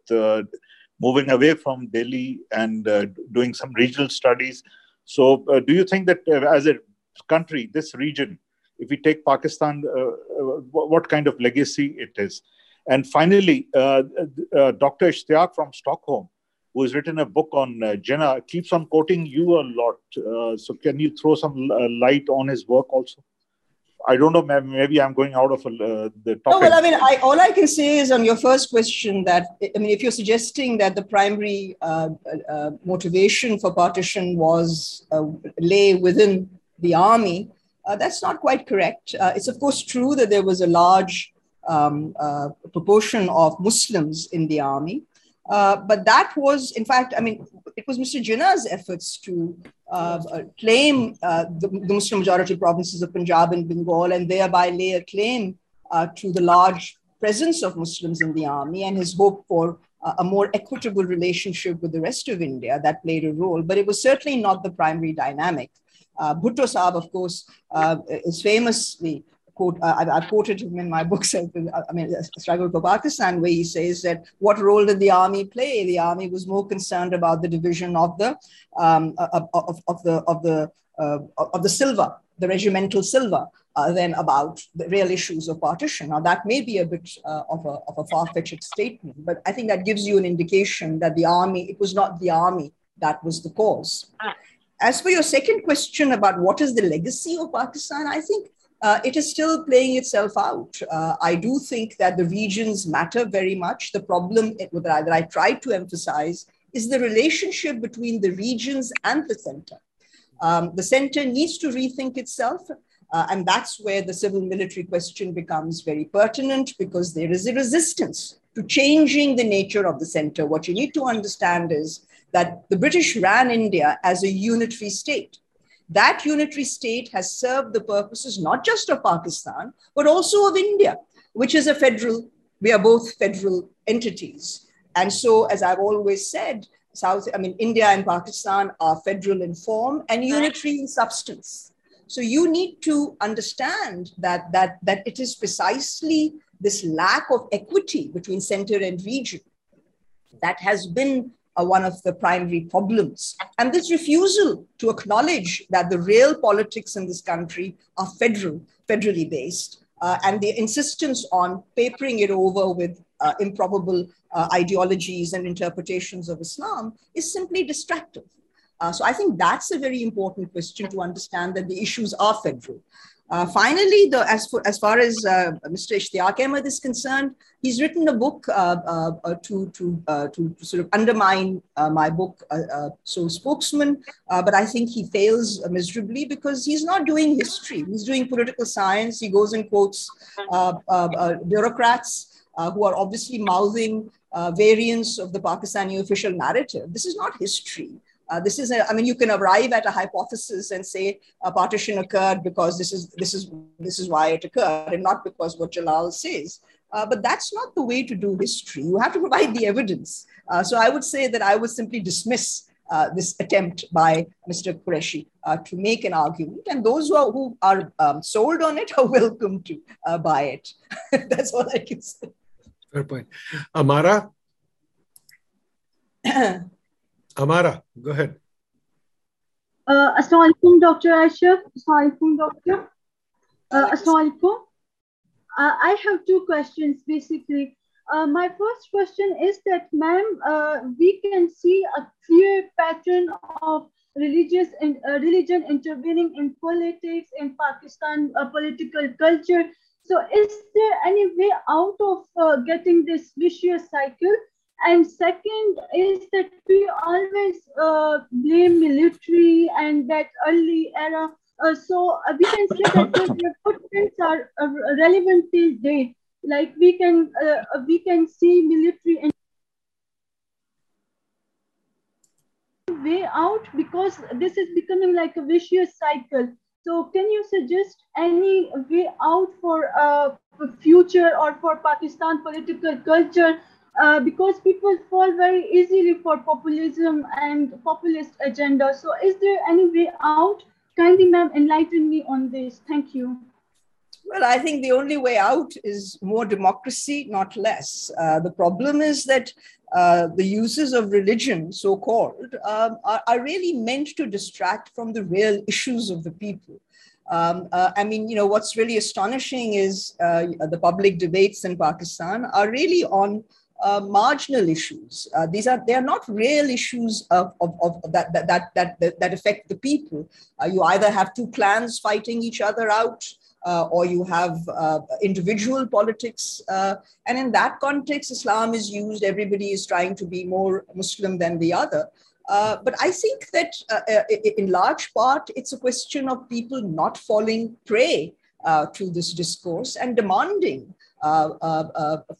moving away from Delhi and doing some regional studies. So, do you think that as a country, this region, if we take Pakistan, what kind of legacy it is? And finally, uh, uh, Dr. Ishtiaq from Stockholm, who has written a book on uh, Jinnah, keeps on quoting you a lot. Uh, so, can you throw some uh, light on his work also? I don't know. Maybe I'm going out of uh, the topic. No, well, I mean, I, all I can say is on your first question that I mean, if you're suggesting that the primary uh, uh, motivation for partition was lay within the army, that's not quite correct. it's of course true that there was a large um, uh, proportion of Muslims in the army. Uh, but that was, in fact, I mean, it was Mr. Jinnah's efforts to uh, uh claim uh, the, the, Muslim majority provinces of Punjab and Bengal and thereby lay a claim uh, to the large presence of Muslims in the army and his hope for a more equitable relationship with the rest of India that played a role. But it was certainly not the primary dynamic. Bhutto Saab, of course, is famously quote, uh, I, I, quoted him in my books, I mean, Struggle for Pakistan, where he says that what role did the army play? The army was more concerned about the division of the um, of, of, of, the of the uh, of the silver, the regimental silver, uh, than about the real issues of partition. Now, that may be a bit uh, of a, of a far-fetched statement, but I think that gives you an indication that the army, it was not the army that was the cause. Ah. As for your second question about what is the legacy of Pakistan, I think uh, it is still playing itself out. Uh, I do think that the regions matter very much. The problem that I, that I try to emphasize is the relationship between the regions and the center. Um, the center needs to rethink itself. Uh, and that's where the civil military question becomes very pertinent because there is a resistance to changing the nature of the center. What you need to understand is that the British ran India as a unitary state that unitary state has served the purposes not just of Pakistan, but also of India, which is a federal, we are both federal entities. And so, as I've always said, South, I mean, India and Pakistan are federal in form and unitary in substance. So you need to understand that, that, that it is precisely this lack of equity between center and region that has been are one of the primary problems. And this refusal to acknowledge that the real politics in this country are federal, federally based, uh, and the insistence on papering it over with uh, improbable uh, ideologies and interpretations of Islam is simply distractive. Uh, so I think that's a very important question to understand that the issues are federal. Uh, finally, the, as, for, as far as uh, Mr. Ishtiaq Ahmed is concerned, he's written a book uh, uh, uh to, to, uh, to, to, sort of undermine my book, Sole Spokesman, but I think he fails miserably because he's not doing history. He's doing political science. He goes and quotes bureaucrats who are obviously mouthing variants of the Pakistani official narrative. This is not history. Uh, this is, a, I mean, you can arrive at a hypothesis and say a partition occurred because this is this is this is why it occurred, and not because what Jalal says. Uh, but that's not the way to do history. You have to provide the evidence. Uh, so I would say that I would simply dismiss uh, this attempt by Mr. Qureshi uh, to make an argument, and those who are, who are um, sold on it are welcome to uh, buy it. that's all I can say. Fair point. Amara. Amara, go ahead. Uh, Assalamualaikum, Dr. Ashraf. Assalamualaikum, Doctor. Uh, Assalamualaikum. Uh, I have two questions basically. Uh, my first question is that, ma'am, uh, we can see a clear pattern of religious and uh, religion intervening in politics in Pakistan uh, political culture. So, is there any way out of uh, getting this vicious cycle? And second is that we always uh, blame military and that early era. Uh, so uh, we can say that the footprints are uh, relevant till day. Like we can uh, we can see military and way out because this is becoming like a vicious cycle. So, can you suggest any way out for a uh, future or for Pakistan political culture uh, because people fall very easily for populism and populist agenda. So is there any way out? Kindly, ma'am, enlighten me on this. Thank you. Well, I think the only way out is more democracy, not less. Uh, the problem is that uh, the uses of religion, so called, um, are, are, really meant to distract from the real issues of the people. Um, uh, I mean, you know, what's really astonishing is uh, the public debates in Pakistan are really on uh, marginal issues. Uh, these are they are not real issues of, of, of that, that, that, that, that affect the people. Uh, you either have two clans fighting each other out, uh, or you have uh, individual politics. Uh, and in that context, Islam is used. Everybody is trying to be more Muslim than the other. But I think that in large part, it's a question of people not falling prey to this discourse and demanding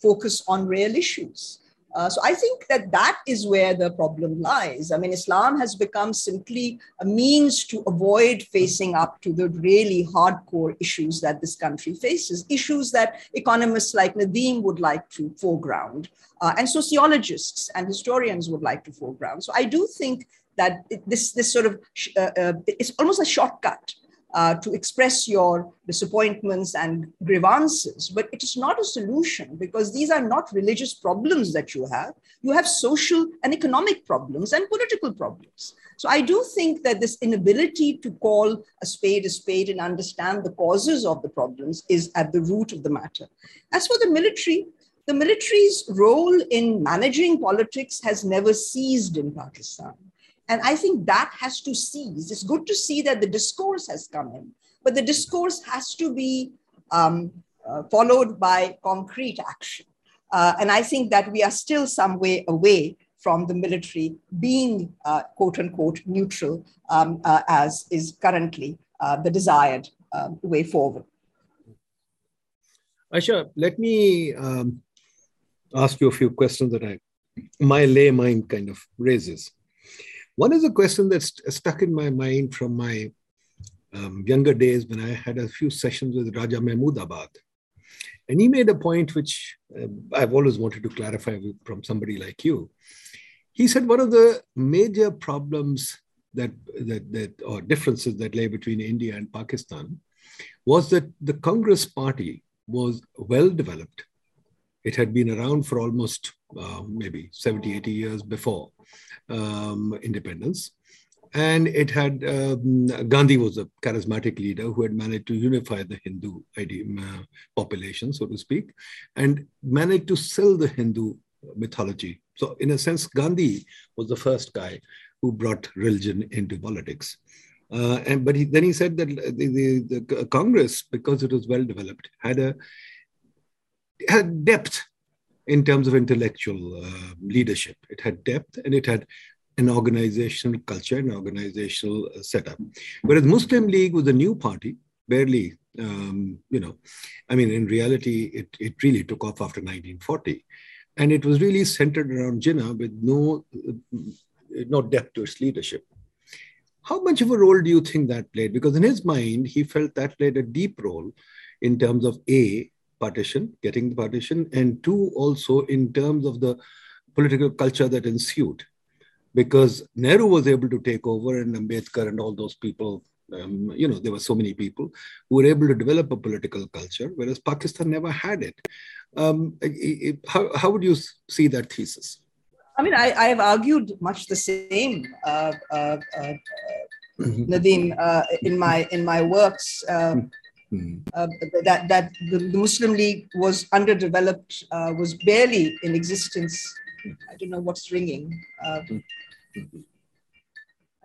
focus on real issues. Uh, so I think that that is where the problem lies. I mean, Islam has become simply a means to avoid facing up to the really hardcore issues that this country faces, issues that economists like Nadeem would like to foreground, uh, and sociologists and historians would like to foreground. So I do think that this, this sort of, uh, uh, it's almost a shortcut uh, to express your disappointments and grievances. But it is not a solution because these are not religious problems that you have. You have social and economic problems and political problems. So I do think that this inability to call a spade a spade and understand the causes of the problems is at the root of the matter. As for the military, the military's role in managing politics has never ceased in Pakistan. And I think that has to cease. It's good to see that the discourse has come in, but the discourse has to be um, uh, followed by concrete action. Uh, and I think that we are still some way away from the military being uh, quote unquote neutral um, uh, as is currently uh, the desired um, way forward. Ayesha, let me um, ask you a few questions that I, my lay mind kind of raises. One is a question that's stuck in my mind from my um, younger days when I had a few sessions with Raja Mahmudabad. And he made a point which uh, I've always wanted to clarify from somebody like you. He said one of the major problems that, that, that or differences that lay between India and Pakistan was that the Congress party was well developed. It had been around for almost uh, maybe 70, 80 years before um, independence. And it had um, Gandhi was a charismatic leader who had managed to unify the Hindu uh, population, so to speak, and managed to sell the Hindu mythology. So, in a sense, Gandhi was the first guy who brought religion into politics. Uh, and but he, then he said that the, the, the, Congress, because it was well developed, had a had depth in terms of intellectual uh, leadership. It had depth and it had an organizational culture, an organizational uh, setup. Whereas Muslim League was a new party, barely, um, you know, I mean, in reality, it, it really took off after 1940. And it was really centered around Jinnah with no, uh, no depth to its leadership. How much of a role do you think that played? Because in his mind, he felt that played a deep role in terms of A, partition, getting the partition, and two, also in terms of the political culture that ensued. Because Nehru was able to take over and Ambedkar and all those people, um, you know, there were so many people who were able to develop a political culture, whereas Pakistan never had it. Um, it how, how would you see that thesis? I mean, I, I have argued much the same, uh, uh, uh, mm-hmm. Nadeem, uh, in my in my works. Uh, mm-hmm. Mm. Uh, that that the, the, Muslim League was underdeveloped, uh, was barely in existence. I don't know what's ringing. Uh,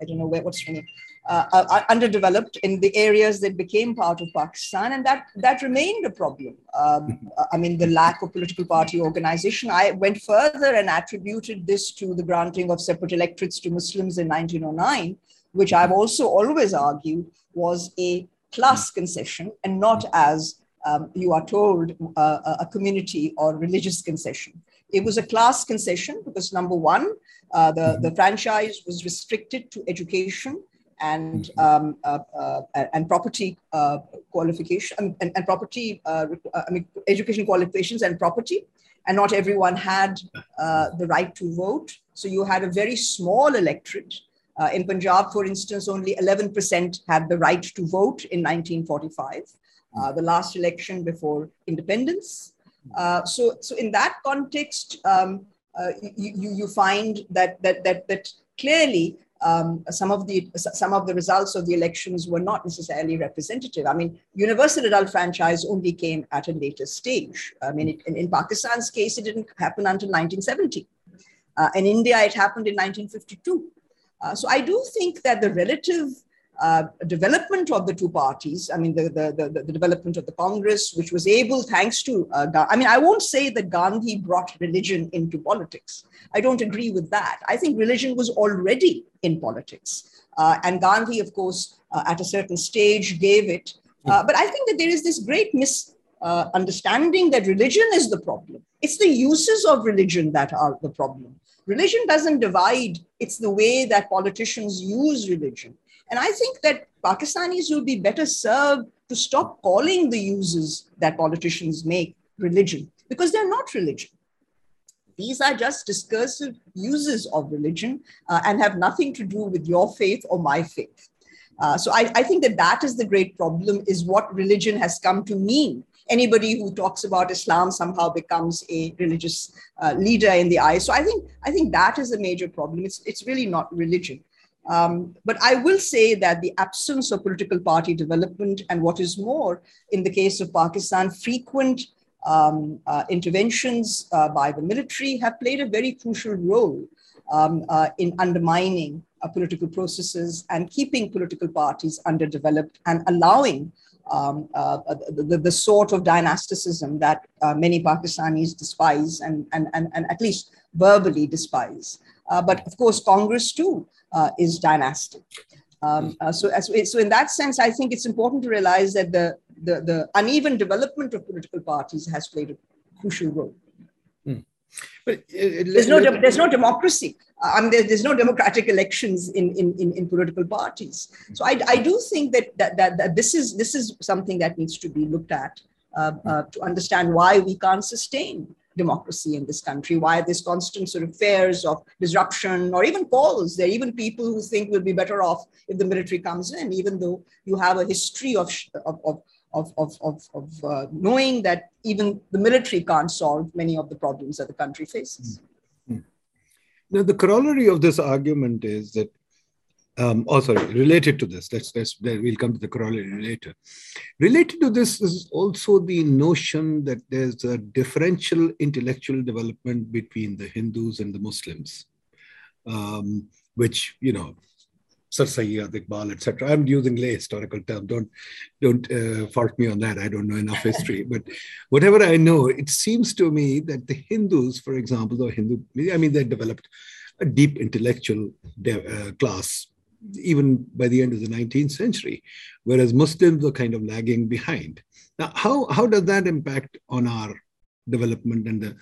I don't know where what's ringing. Uh, uh, uh, underdeveloped in the areas that became part of Pakistan, and that that remained a problem. Um, I mean, the lack of political party organization. I went further and attributed this to the granting of separate electorates to Muslims in 1909, which I've also always argued was a class concession and not as um, you are told uh, a community or religious concession. It was a class concession because number one, uh, the, mm-hmm. the franchise was restricted to education and mm-hmm. um, uh, uh, and property uh, qualification and, and property uh, uh, I mean education qualifications and property and not everyone had the right to vote so you had a very small electorate in Punjab for instance only 11% had the right to vote in 1945 the last election before independence so so in that context um, you, you find that that that that clearly um, some of the some of the results of the elections were not necessarily representative. I mean, universal adult franchise only came at a later stage. I mean, it, in, in, Pakistan's case, it didn't happen until 1970. Uh, in India, it happened in 1952. Uh, so I do think that the relative uh, development of the two parties, I mean, the, the, the, the, development of the Congress, which was able, thanks to, uh, I mean, I won't say that Gandhi brought religion into politics. I don't agree with that. I think religion was already in politics. Uh, and Gandhi, of course, uh, at a certain stage gave it. Uh, but I think that there is this great misunderstanding that religion is the problem. It's the uses of religion that are the problem. Religion doesn't divide, it's the way that politicians use religion. And I think that Pakistanis will be better served to stop calling the uses that politicians make religion because they're not religion. These are just discursive uses of religion uh, and have nothing to do with your faith or my faith. Uh, so I, I, think that that is the great problem is what religion has come to mean. Anybody who talks about Islam somehow becomes a religious uh, leader in the eyes. So I think I think that is a major problem. It's, it's really not religion. Um, but I will say that the absence of political party development, and what is more, in the case of Pakistan, frequent um, uh, interventions uh, by the military have played a very crucial role um, uh, in undermining uh, political processes and keeping political parties underdeveloped and allowing um, uh, the, the, sort of dynasticism that uh, many Pakistanis despise and, and, and, and at least verbally despise. but of course, Congress too uh, is dynastic. Um, uh, so, as, so in that sense, I think it's important to realize that the, the, the uneven development of political parties has played a crucial role. Hmm. But uh, there's no there's no democracy. Uh, I mean, there's, there's no democratic elections in, in, in, in, political parties. So I, I do think that, that, that, that this is this is something that needs to be looked at uh, uh, to understand why we can't sustain democracy in this country, why this constant sort of fears of disruption or even calls. There are even people who think we'll be better off if the military comes in, even though you have a history of, of, of of, of, of, of uh, knowing that even the military can't solve many of the problems that the country faces. Now, the corollary of this argument is that um, oh, sorry, related to this, let's, let's, we'll come to the corollary later. Related to this is also the notion that there's a differential intellectual development between the Hindus and the Muslims, um, which, you know, Sir Sayyid, Iqbal, etc. I'm using lay historical term. Don't don't uh, fault me on that. I don't know enough history. but whatever I know, it seems to me that the Hindus, for example, or Hindu, I mean, they developed a deep intellectual de- uh, class even by the end of the 19th century, whereas Muslims are kind of lagging behind. Now, how, how does that impact on our development and the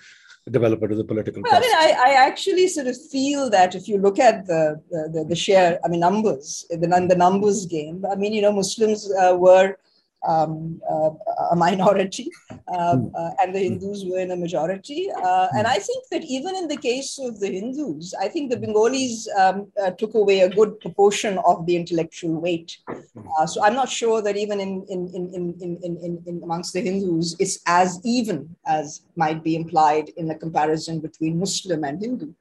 development to the political well, I mean, I, I, actually sort of feel that if you look at the, the, the share, I mean, numbers, the, the numbers game, I mean, you know, Muslims uh, were um, uh, a minority, uh, hmm. uh, and the Hindus were in a majority. Uh, and hmm. I think that even in the case of the Hindus, I think the Bengalis um, uh, took away a good proportion of the intellectual weight. Uh, so I'm not sure that even in, in, in, in, in, in, amongst the Hindus, it's as even as might be implied in the comparison between Muslim and Hindu.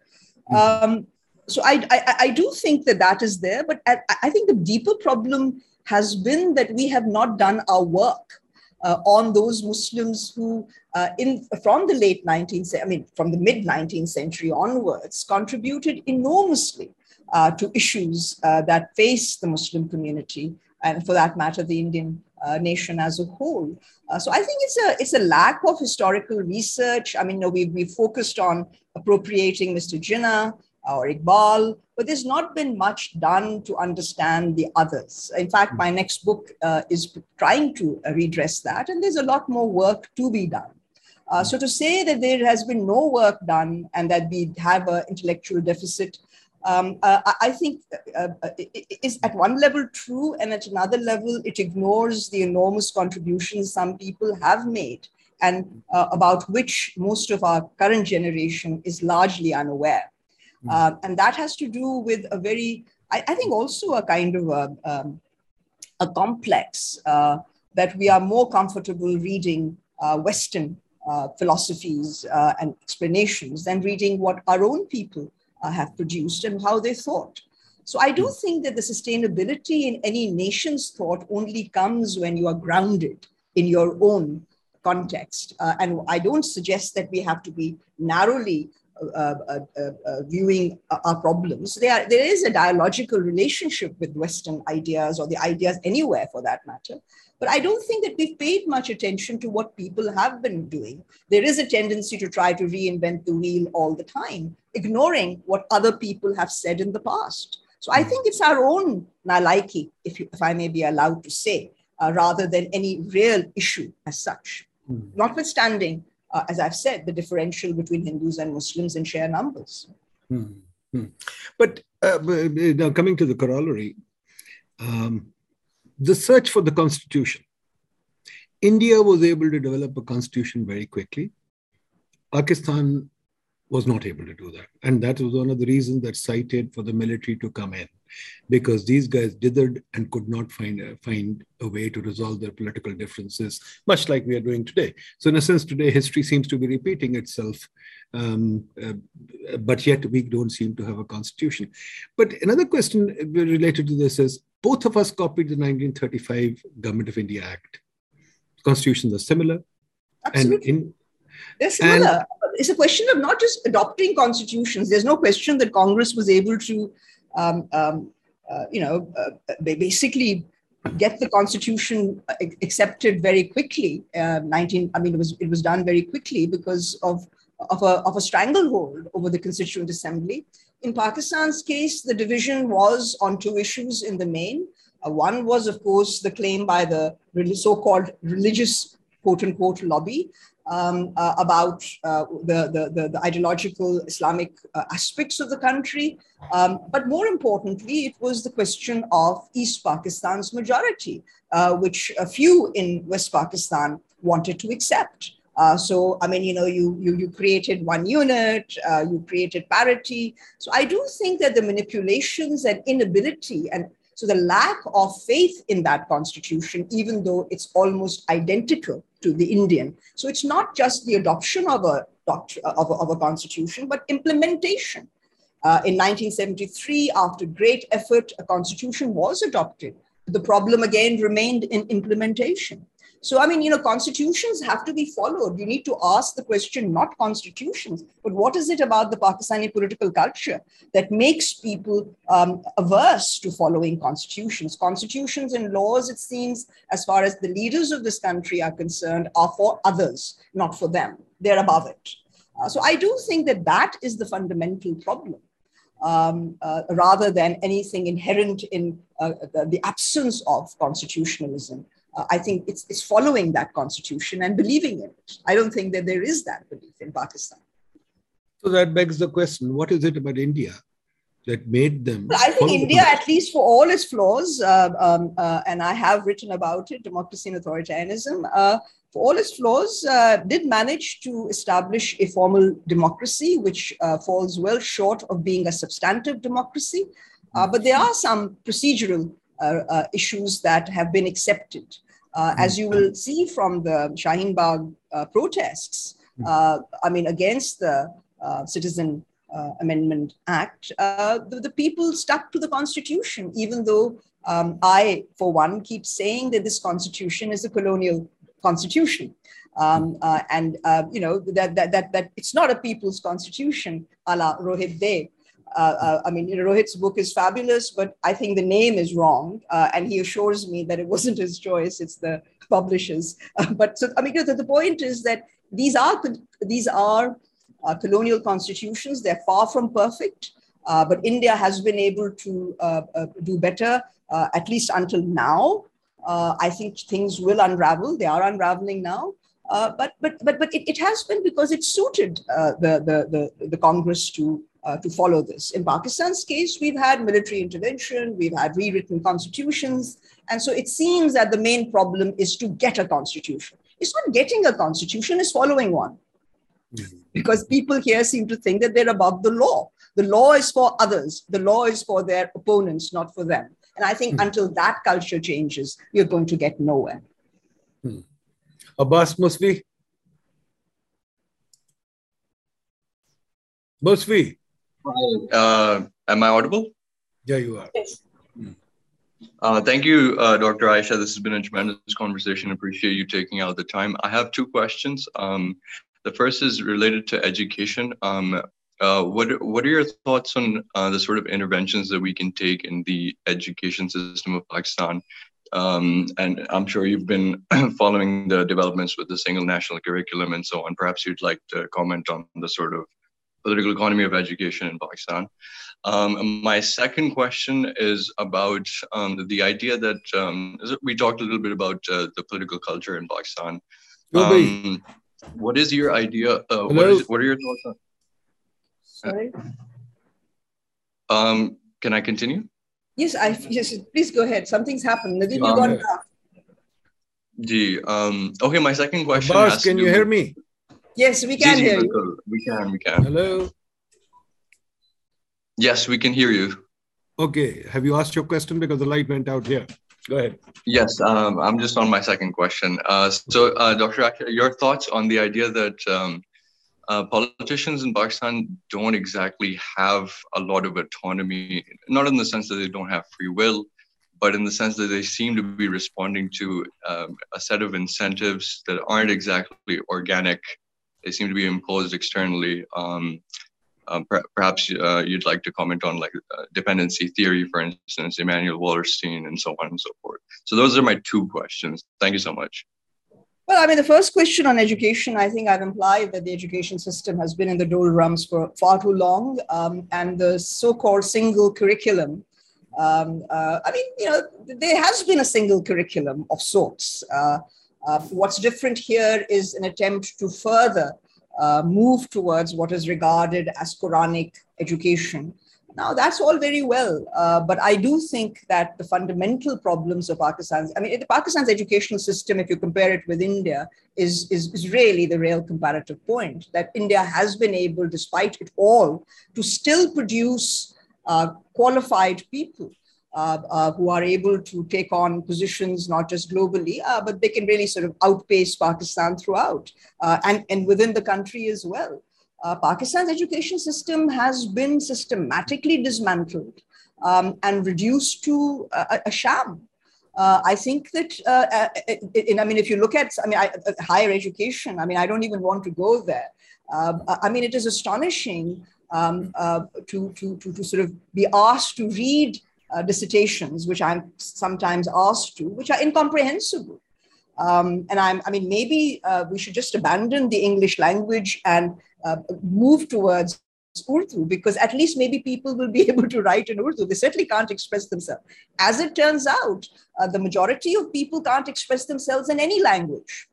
Hmm. Um, so I, I, I, do think that that is there, but I, I think the deeper problem has been that we have not done our work uh, on those Muslims who, uh, in from the late 19th, I mean, from the mid 19th century onwards, contributed enormously uh, to issues uh, that face the Muslim community, and for that matter, the Indian uh, nation as a whole. Uh, so I think it's a it's a lack of historical research. I mean, you know, we we focused on appropriating Mr. Jinnah or Iqbal, but there's not been much done to understand the others. In fact, my next book uh, is trying to redress that, and there's a lot more work to be done. Uh, so to say that there has been no work done and that we have an intellectual deficit, um, uh, I think uh, uh is at one level true, and at another level, it ignores the enormous contributions some people have made and uh, about which most of our current generation is largely unaware. Mm. and that has to do with a very, I, I think, also a kind of a, um, a complex that we are more comfortable reading Western uh, philosophies uh, and explanations than reading what our own people uh, have produced and how they thought. So I do hmm. think that the sustainability in any nation's thought only comes when you are grounded in your own context. Uh, and I don't suggest that we have to be narrowly uh, uh, uh, viewing our problems. There, there is a dialogical relationship with Western ideas or the ideas anywhere for that matter. But I don't think that we've paid much attention to what people have been doing. There is a tendency to try to reinvent the wheel all the time, ignoring what other people have said in the past. So I think it's our own nalaiki, if, you, if I may be allowed to say, uh, rather than any real issue as such. Mm. Notwithstanding, uh, as I've said, the differential between Hindus and Muslims in share numbers. Mm. But uh, now coming to the corollary, um, the search for the constitution. India was able to develop a constitution very quickly. Pakistan was not able to do that. And that was one of the reasons that cited for the military to come in, because these guys dithered and could not find a, find a way to resolve their political differences, much like we are doing today. So, in a sense, today history seems to be repeating itself, um, uh, but yet we don't seem to have a constitution. But another question related to this is both of us copied the 1935 Government of India Act. Constitutions are similar. Absolutely. And in, They're similar. And, it's a question of not just adopting constitutions. There's no question that Congress was able to, um, um, uh, you know, uh, basically get the constitution accepted very quickly. Uh, 19, I mean, it was it was done very quickly because of of a, of a stranglehold over the Constituent Assembly. In Pakistan's case, the division was on two issues in the main. Uh, one was, of course, the claim by the so called religious quote unquote lobby um, uh, about uh, the, the, the, the, ideological Islamic uh, aspects of the country. Um, but more importantly, it was the question of East Pakistan's majority, uh, which a few in West Pakistan wanted to accept. Uh, so, I mean, you know, you, you, you created one unit, uh, you created parity. So I do think that the manipulations and inability and so the lack of faith in that constitution, even though it's almost identical to the Indian. So it's not just the adoption of a, of a, of a constitution, but implementation. Uh, in 1973, after great effort, a constitution was adopted. The problem again remained in implementation. So, I mean, you know, constitutions have to be followed. You need to ask the question, not constitutions, but what is it about the Pakistani political culture that makes people um, averse to following constitutions? Constitutions and laws, it seems, as far as the leaders of this country are concerned, are for others, not for them. They're above it. Uh, so, I do think that that is the fundamental problem. Um, uh, rather than anything inherent in uh, the, the, absence of constitutionalism uh, I think it's, it's following that constitution and believing in it. I don't think that there is that belief in Pakistan. So that begs the question what is it about India that made them? Well, I think India, at least for all its flaws, uh, um, uh, and I have written about it, democracy and authoritarianism, uh, for all its flaws, uh, did manage to establish a formal democracy, which uh, falls well short of being a substantive democracy. but there are some procedural issues that have been accepted. Uh, as you will see from the Shaheen Bagh uh, protests, uh, I mean, against the uh, Citizen uh, Amendment Act, uh, the, the, people stuck to the Constitution, even though um, I, for one, keep saying that this Constitution is a colonial Constitution. Um, and you know that, that that that it's not a people's constitution, a la Rohit De, uh, uh, I mean, you know, Rohit's book is fabulous, but I think the name is wrong. Uh, and he assures me that it wasn't his choice, it's the publishers. But so, I mean, the, the point is that these are, these are uh, colonial constitutions. They're far from perfect, uh, but India has been able to do better, at least until now. I think things will unravel. They are unraveling now. But but but but it, it has been because it suited the, the, the the Congress to uh, to follow this. In Pakistan's case, we've had military intervention, we've had rewritten constitutions, and so it seems that the main problem is to get a constitution. It's not getting a constitution; it's following one. Mm-hmm. Because people here seem to think that they're above the law. The law is for others. The law is for their opponents, not for them. And I think mm-hmm. until that culture changes, you're going to get nowhere. Hmm. Abbas Musfi. Musfi. Uh, am I audible? Yeah, you are. Yes. Uh, thank you, uh, Dr. Ayesha. This has been a tremendous conversation. Appreciate you taking out the time. I have two questions. Um, the first is related to education. Um, uh, what what are your thoughts on uh, the sort of interventions that we can take in the education system of Pakistan? Um, and I'm sure you've been following the developments with the single national curriculum and so on. Perhaps you'd like to comment on the sort of political economy of education in Pakistan. Um, my second question is about um, the idea that um, we talked a little bit about uh, the political culture in Pakistan. Um, what is your idea? Uh, what, is, what are your thoughts on? Sorry. Um, can I continue? Yes, I yes. Please go ahead. Something's happened. Nadeem, you got Gee, um, okay, my second question. Boss, can you hear me? Yes, we can hear you. We can, we can. Hello. Yes, we can hear you. Okay. Have you asked your question because the light went out here? Go ahead. Yes, um, I'm just on my second question. Uh, so, uh, Dr. Akhir, your thoughts on the idea that um, uh, politicians in Pakistan don't exactly have a lot of autonomy, not in the sense that they don't have free will, but in the sense that they seem to be responding to um, a set of incentives that aren't exactly organic. They seem to be imposed externally. Um, um, per- perhaps uh, you'd like to comment on like uh, dependency theory, for instance, Immanuel Wallerstein, and so on and so forth. So those are my two questions. Thank you so much. Well, I mean, the first question on education, I think I've implied that the education system has been in the doldrums for far too long, um, and the so-called single curriculum. Um, uh, I mean, you know, there has been a single curriculum of sorts. Uh, what's different here is an attempt to further uh, move towards what is regarded as Quranic education. Now, that's all very well, uh, but I do think that the fundamental problems of Pakistan's, I mean, Pakistan's educational system, if you compare it with India, is, is, is really the real comparative point that India has been able, despite it all, to still produce uh, qualified people. Uh, uh, who are able to take on positions not just globally, uh, but they can really sort of outpace Pakistan throughout uh, and, and within the country as well. Uh, Pakistan's education system has been systematically dismantled um, and reduced to a, a sham. Uh, I think that, in, I mean, if you look at, I mean, I, higher education, I mean, I don't even want to go there. I mean, it is astonishing um, to, to, to, to sort of be asked to read uh, dissertations, which I'm sometimes asked to, which are incomprehensible. Um, and I'm, I mean, maybe uh, we should just abandon the English language and uh, move towards Urdu because at least maybe people will be able to write in Urdu. They certainly can't express themselves. As it turns out, uh, the majority of people can't express themselves in any language.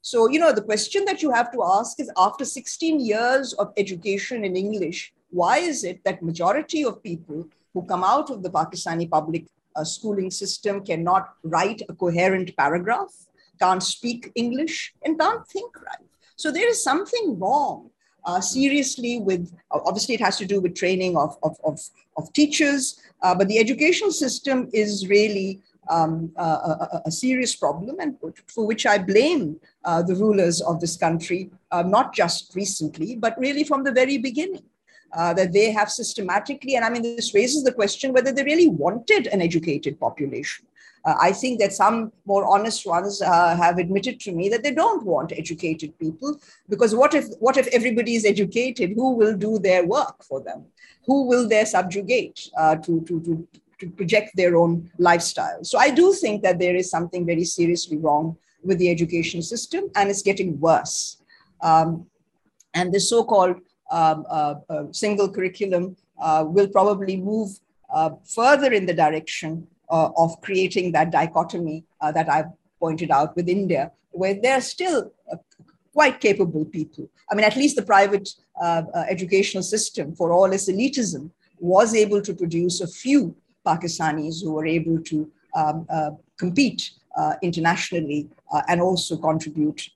So, you know, the question that you have to ask is after 16 years of education in English, why is it that majority of people who come out of the Pakistani public uh, schooling system cannot write a coherent paragraph, can't speak English, and can't think right. So there is something wrong uh, seriously with, obviously, it has to do with training of, of, of, of teachers, uh, but the educational system is really um, a, a, serious problem and for which I blame uh, the rulers of this country, uh, not just recently, but really from the very beginning uh, that they have systematically, and I mean, this raises the question whether they really wanted an educated population. Uh, I think that some more honest ones uh, have admitted to me that they don't want educated people because what if what if everybody is educated? Who will do their work for them? Who will they subjugate uh, to, to, to, to project their own lifestyle? So I do think that there is something very seriously wrong with the education system, and it's getting worse. Um, and the so-called um, uh, uh, single curriculum uh, will probably move further in the direction of creating that dichotomy that I've pointed out with India, where there are still quite capable people. I mean, at least the private uh, uh, educational system, for all its elitism, was able to produce a few Pakistanis who were able to um, uh, compete internationally and also contribute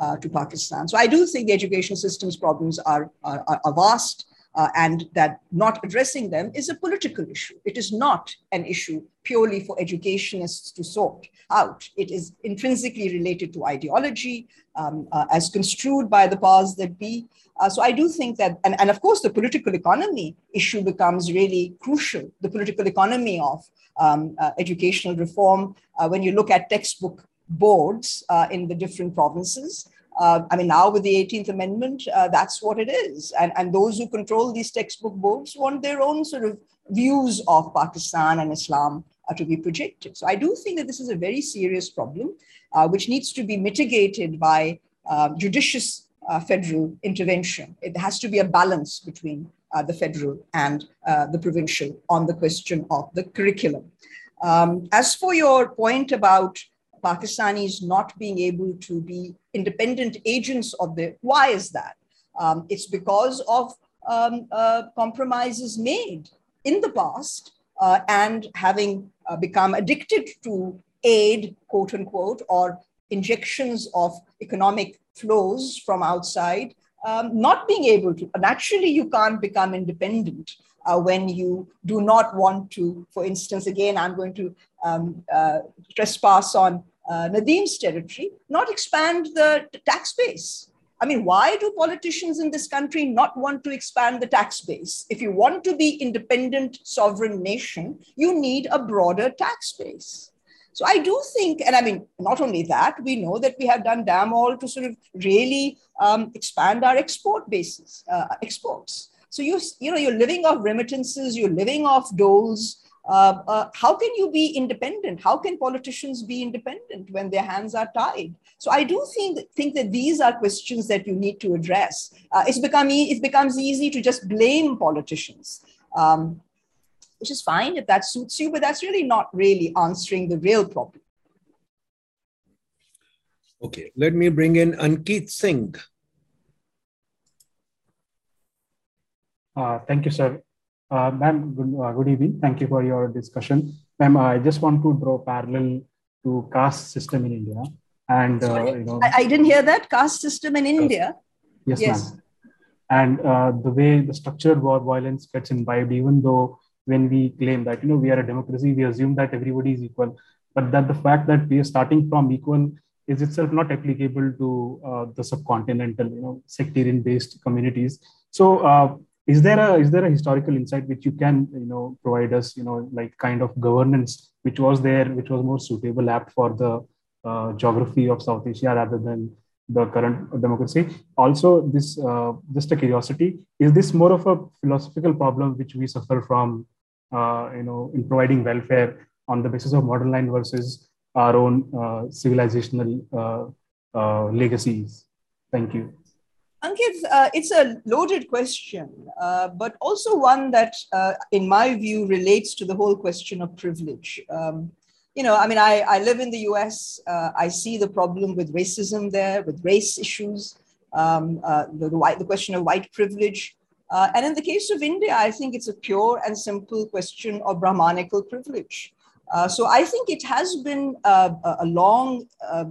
uh, to Pakistan. So I do think the education system's problems are, are, are vast uh, and that not addressing them is a political issue. It is not an issue purely for educationists to sort out. It is intrinsically related to ideology um, uh, as construed by the powers that be. Uh, so I do think that, and, and of course, the political economy issue becomes really crucial. The political economy of um, uh, educational reform, uh, when you look at textbook boards uh, in the different provinces, uh, I mean, now with the 18th Amendment, uh, that's what it is. And, and those who control these textbook boards want their own sort of views of Pakistan and Islam uh, to be projected. So I do think that this is a very serious problem, uh, which needs to be mitigated by uh, judicious federal intervention. It has to be a balance between the federal and the provincial on the question of the curriculum. Um, as for your point about Pakistanis not being able to be independent agents of the. Why is that? Um, it's because of um, uh, compromises made in the past uh, and having uh, become addicted to aid, quote unquote, or injections of economic flows from outside, um, not being able to. Naturally, you can't become independent uh, when you do not want to, for instance, again, I'm going to um, uh, trespass on uh, Nadeem's territory, not expand the tax base. I mean, why do politicians in this country not want to expand the tax base? If you want to be independent sovereign nation, you need a broader tax base. So I do think, and I mean, not only that, we know that we have done damn all to sort of really um, expand our export bases, uh, exports. So you, you know, you're living off remittances, you're living off doles, uh, uh, how can you be independent? How can politicians be independent when their hands are tied? So I do think think that these are questions that you need to address. Uh, it's become e- it becomes easy to just blame politicians, um, which is fine if that suits you, but that's really not really answering the real problem. Okay, let me bring in Ankit Singh. Uh, thank you, sir. Uh, ma'am, good, uh, good, evening. Thank you for your discussion. Ma'am, I just want to draw parallel to caste system in India. And, uh, you know, I, I, didn't hear that caste system in India. Yes, yes. ma'am. And uh, the way the structured war violence gets imbibed, even though when we claim that, you know, we are a democracy, we assume that everybody is equal. But that the fact that we are starting from equal is itself not applicable to uh, the subcontinental, you know, sectarian based communities. So, uh, is there a is there a historical insight which you can you know provide us you know like kind of governance which was there which was more suitable apt for the uh, geography of south asia rather than the current democracy? Also this uh, just a curiosity is this more of a philosophical problem which we suffer from uh, you know in providing welfare on the basis of modern line versus our own uh, civilizational uh, uh, legacies? Thank you Ankit, uh, it's a loaded question, uh, but also one that, uh, in my view, relates to the whole question of privilege. Um, you know, I mean, I, I live in the US. Uh, I see the problem with racism there, with race issues, um, uh, the, the, white, the question of white privilege. Uh, and in the case of India, I think it's a pure and simple question of Brahmanical privilege. so I think it has been a, a long, I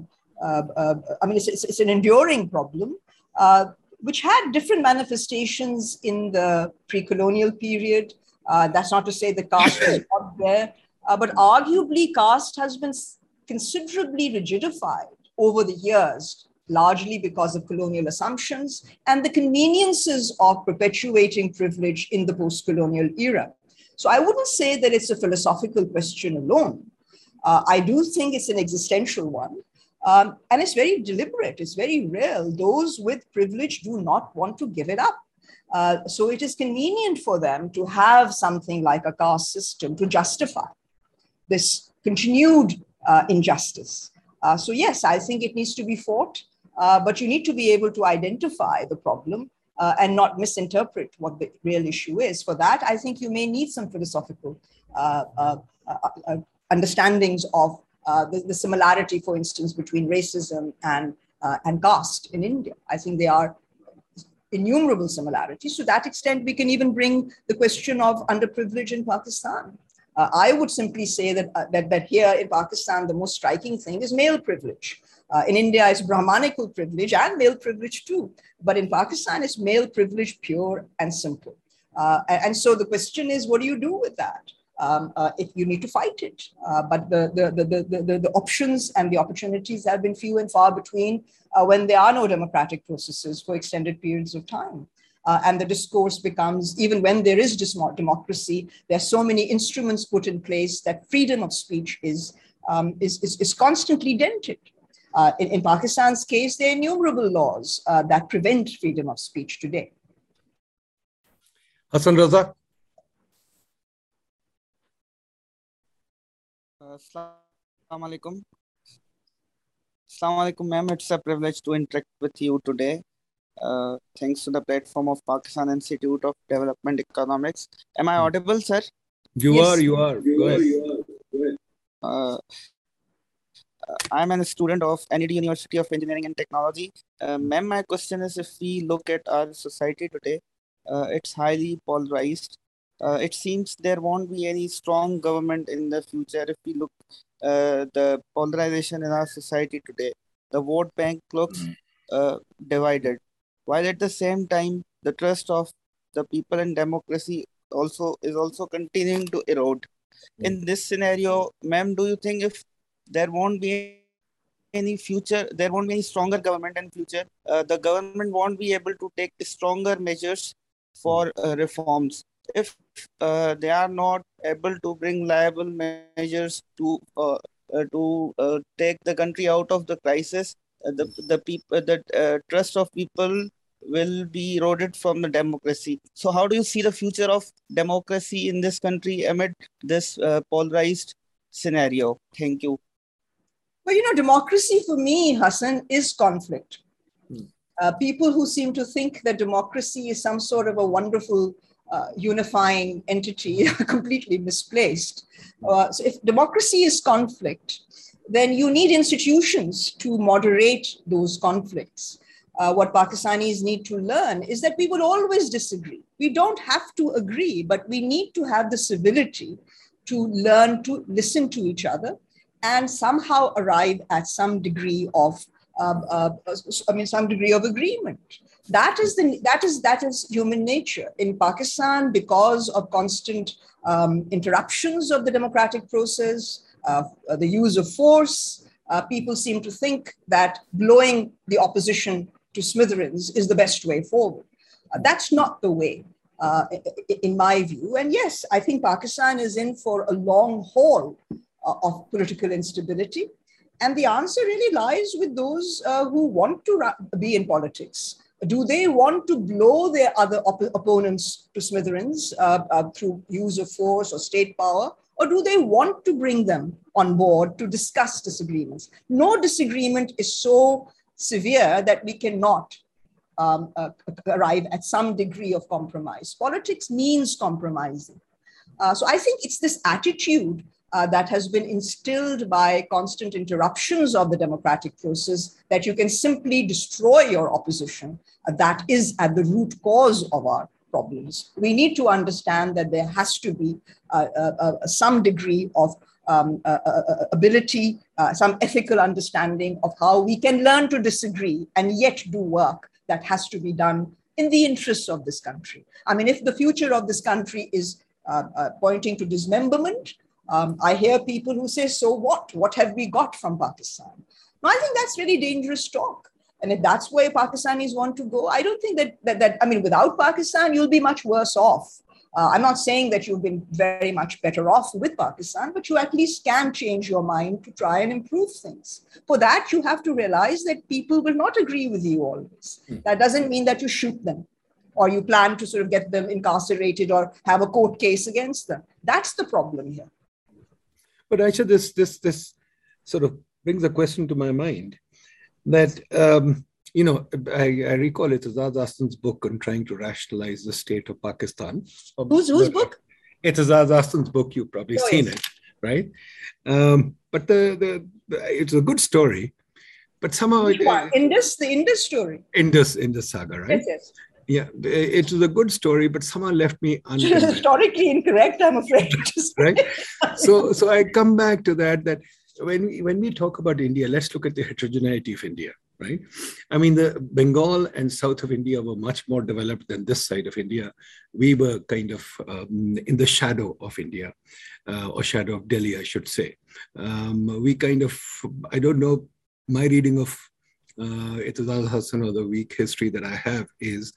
mean, it's, it's, it's, an enduring problem. Uh, which had different manifestations in the pre-colonial period. Uh, that's not to say the caste was not there, uh, but arguably caste has been considerably rigidified over the years, largely because of colonial assumptions and the conveniences of perpetuating privilege in the post-colonial era. So I wouldn't say that it's a philosophical question alone. Uh, I do think it's an existential one. Um, and it's very deliberate, it's very real. Those with privilege do not want to give it up. Uh, so it is convenient for them to have something like a caste system to justify this continued uh, injustice. Uh, so, yes, I think it needs to be fought, uh, but you need to be able to identify the problem uh, and not misinterpret what the real issue is. For that, I think you may need some philosophical uh, understandings of uh, the, the, similarity, for instance, between racism and, uh, and caste in India. I think they are innumerable similarities. To that extent, we can even bring the question of underprivilege in Pakistan. Uh, I would simply say that, uh, that, that here in Pakistan, the most striking thing is male privilege. Uh, in India, it's Brahmanical privilege and male privilege too. But in Pakistan, it's male privilege pure and simple. Uh, and, and, so the question is, what do you do with that? Um, uh, if you need to fight it. Uh, but the, the, the, the, the, options and the opportunities have been few and far between uh, when there are no democratic processes for extended periods of time. Uh, and the discourse becomes, even when there is democracy, there are so many instruments put in place that freedom of speech is, um, is, is, is, constantly dented. Uh, in, in, Pakistan's case, there are innumerable laws uh, that prevent freedom of speech today. Hassan Raza. Assalamu alaikum. Assalamu alaikum, ma'am. It's a privilege to interact with you today. Uh, thanks to the platform of Pakistan Institute of Development Economics. Am I audible, sir? You yes. are, you are. You Go are, ahead. You are. Go ahead. Uh, I'm a student of NED University of Engineering and Technology. Uh, ma'am, my question is if we look at our society today, uh, it's highly polarized. Uh, it seems there won't be any strong government in the future if we look uh, the polarization in our society today. The vote bank looks mm-hmm. divided while at the same time the trust of the people in democracy also is also continuing to erode mm. in this scenario ma'am do you think if there won't be any future there won't be any stronger government in future uh, the government won't be able to take stronger measures for uh, reforms if uh, they are not able to bring liable measures to uh, uh, to uh, take the country out of the crisis. The the people the uh, trust of people will be eroded from the democracy. So how do you see the future of democracy in this country amid this uh, polarized scenario? Thank you. Well you know democracy for me hassan is conflict. Hmm. uh, people who seem to think that democracy is some sort of a wonderful uh, unifying entity completely misplaced. Uh, so, if democracy is conflict, then you need institutions to moderate those conflicts. Uh, what Pakistanis need to learn is that we will always disagree. We don't have to agree, but we need to have the civility to learn to listen to each other and somehow arrive at some degree of, uh, uh, I mean, some degree of agreement. That is the that is that is human nature in Pakistan because of constant um, interruptions of the democratic process, uh, the use of force. Uh, people seem to think that blowing the opposition to smithereens is the best way forward. Uh, that's not the way, uh, in my view. And yes, I think Pakistan is in for a long haul uh, of political instability. And the answer really lies with those uh, who want to be in politics. Do they want to blow their other op- opponents to smithereens through use of force or state power? or do they want to bring them on board to discuss disagreements? No disagreement is so severe that we cannot um, uh, arrive at some degree of compromise. Politics means compromising. Uh, so I think it's this attitude uh, that has been instilled by constant interruptions of the democratic process that you can simply destroy your opposition. Uh, that is at the root cause of our problems. We need to understand that there has to be uh, uh, uh some degree of um, uh, uh, uh, ability, some ethical understanding of how we can learn to disagree and yet do work that has to be done in the interests of this country. I mean, if the future of this country is pointing to dismemberment, um, I hear people who say, So what? What have we got from Pakistan? Now, I think that's really dangerous talk. And if that's where Pakistanis want to go, I don't think that, that, that I mean, without Pakistan, you'll be much worse off. Uh, I'm not saying that you've been very much better off with Pakistan, but you at least can change your mind to try and improve things. For that, you have to realize that people will not agree with you always. Mm. That doesn't mean that you shoot them or you plan to sort of get them incarcerated or have a court case against them. That's the problem here. But Ayesha, this this this sort of brings a question to my mind that um, you know, I, I recall Aitzaz Ahsan's book on trying to rationalize the state of Pakistan. Whose, whose book? It's Aitzaz Ahsan's book. You've probably oh, seen yes. it, right? Um, but the, the, the it's a good story. But somehow it, one? Indus, the Indus story. Indus Indus saga, right? Yes, yes. Yeah, it was a good story, but somehow left me. Historically incorrect, I'm afraid. right so so i come back to that that when we, when we talk about india let's look at the heterogeneity of india right i mean the bengal and south of india were much more developed than this side of india we were kind of um, in the shadow of india uh, or shadow of delhi i should say um, we kind of i don't know my reading of uh, Aitzaz Ahsan or the weak history that I have is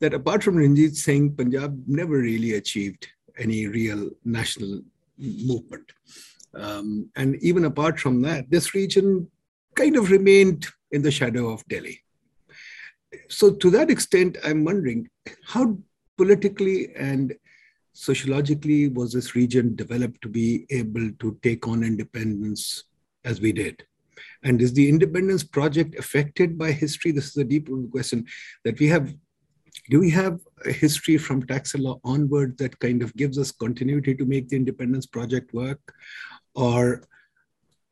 that apart from Ranjit Singh, Punjab never really achieved any real national movement. Um, and even apart from that, this region kind of remained in the shadow of Delhi. So, to that extent, I'm wondering how politically and sociologically was this region developed to be able to take on independence as we did? And is the independence project affected by history? This is a deep question that we have do we have a history from Taxila onward that kind of gives us continuity to make the independence project work? Or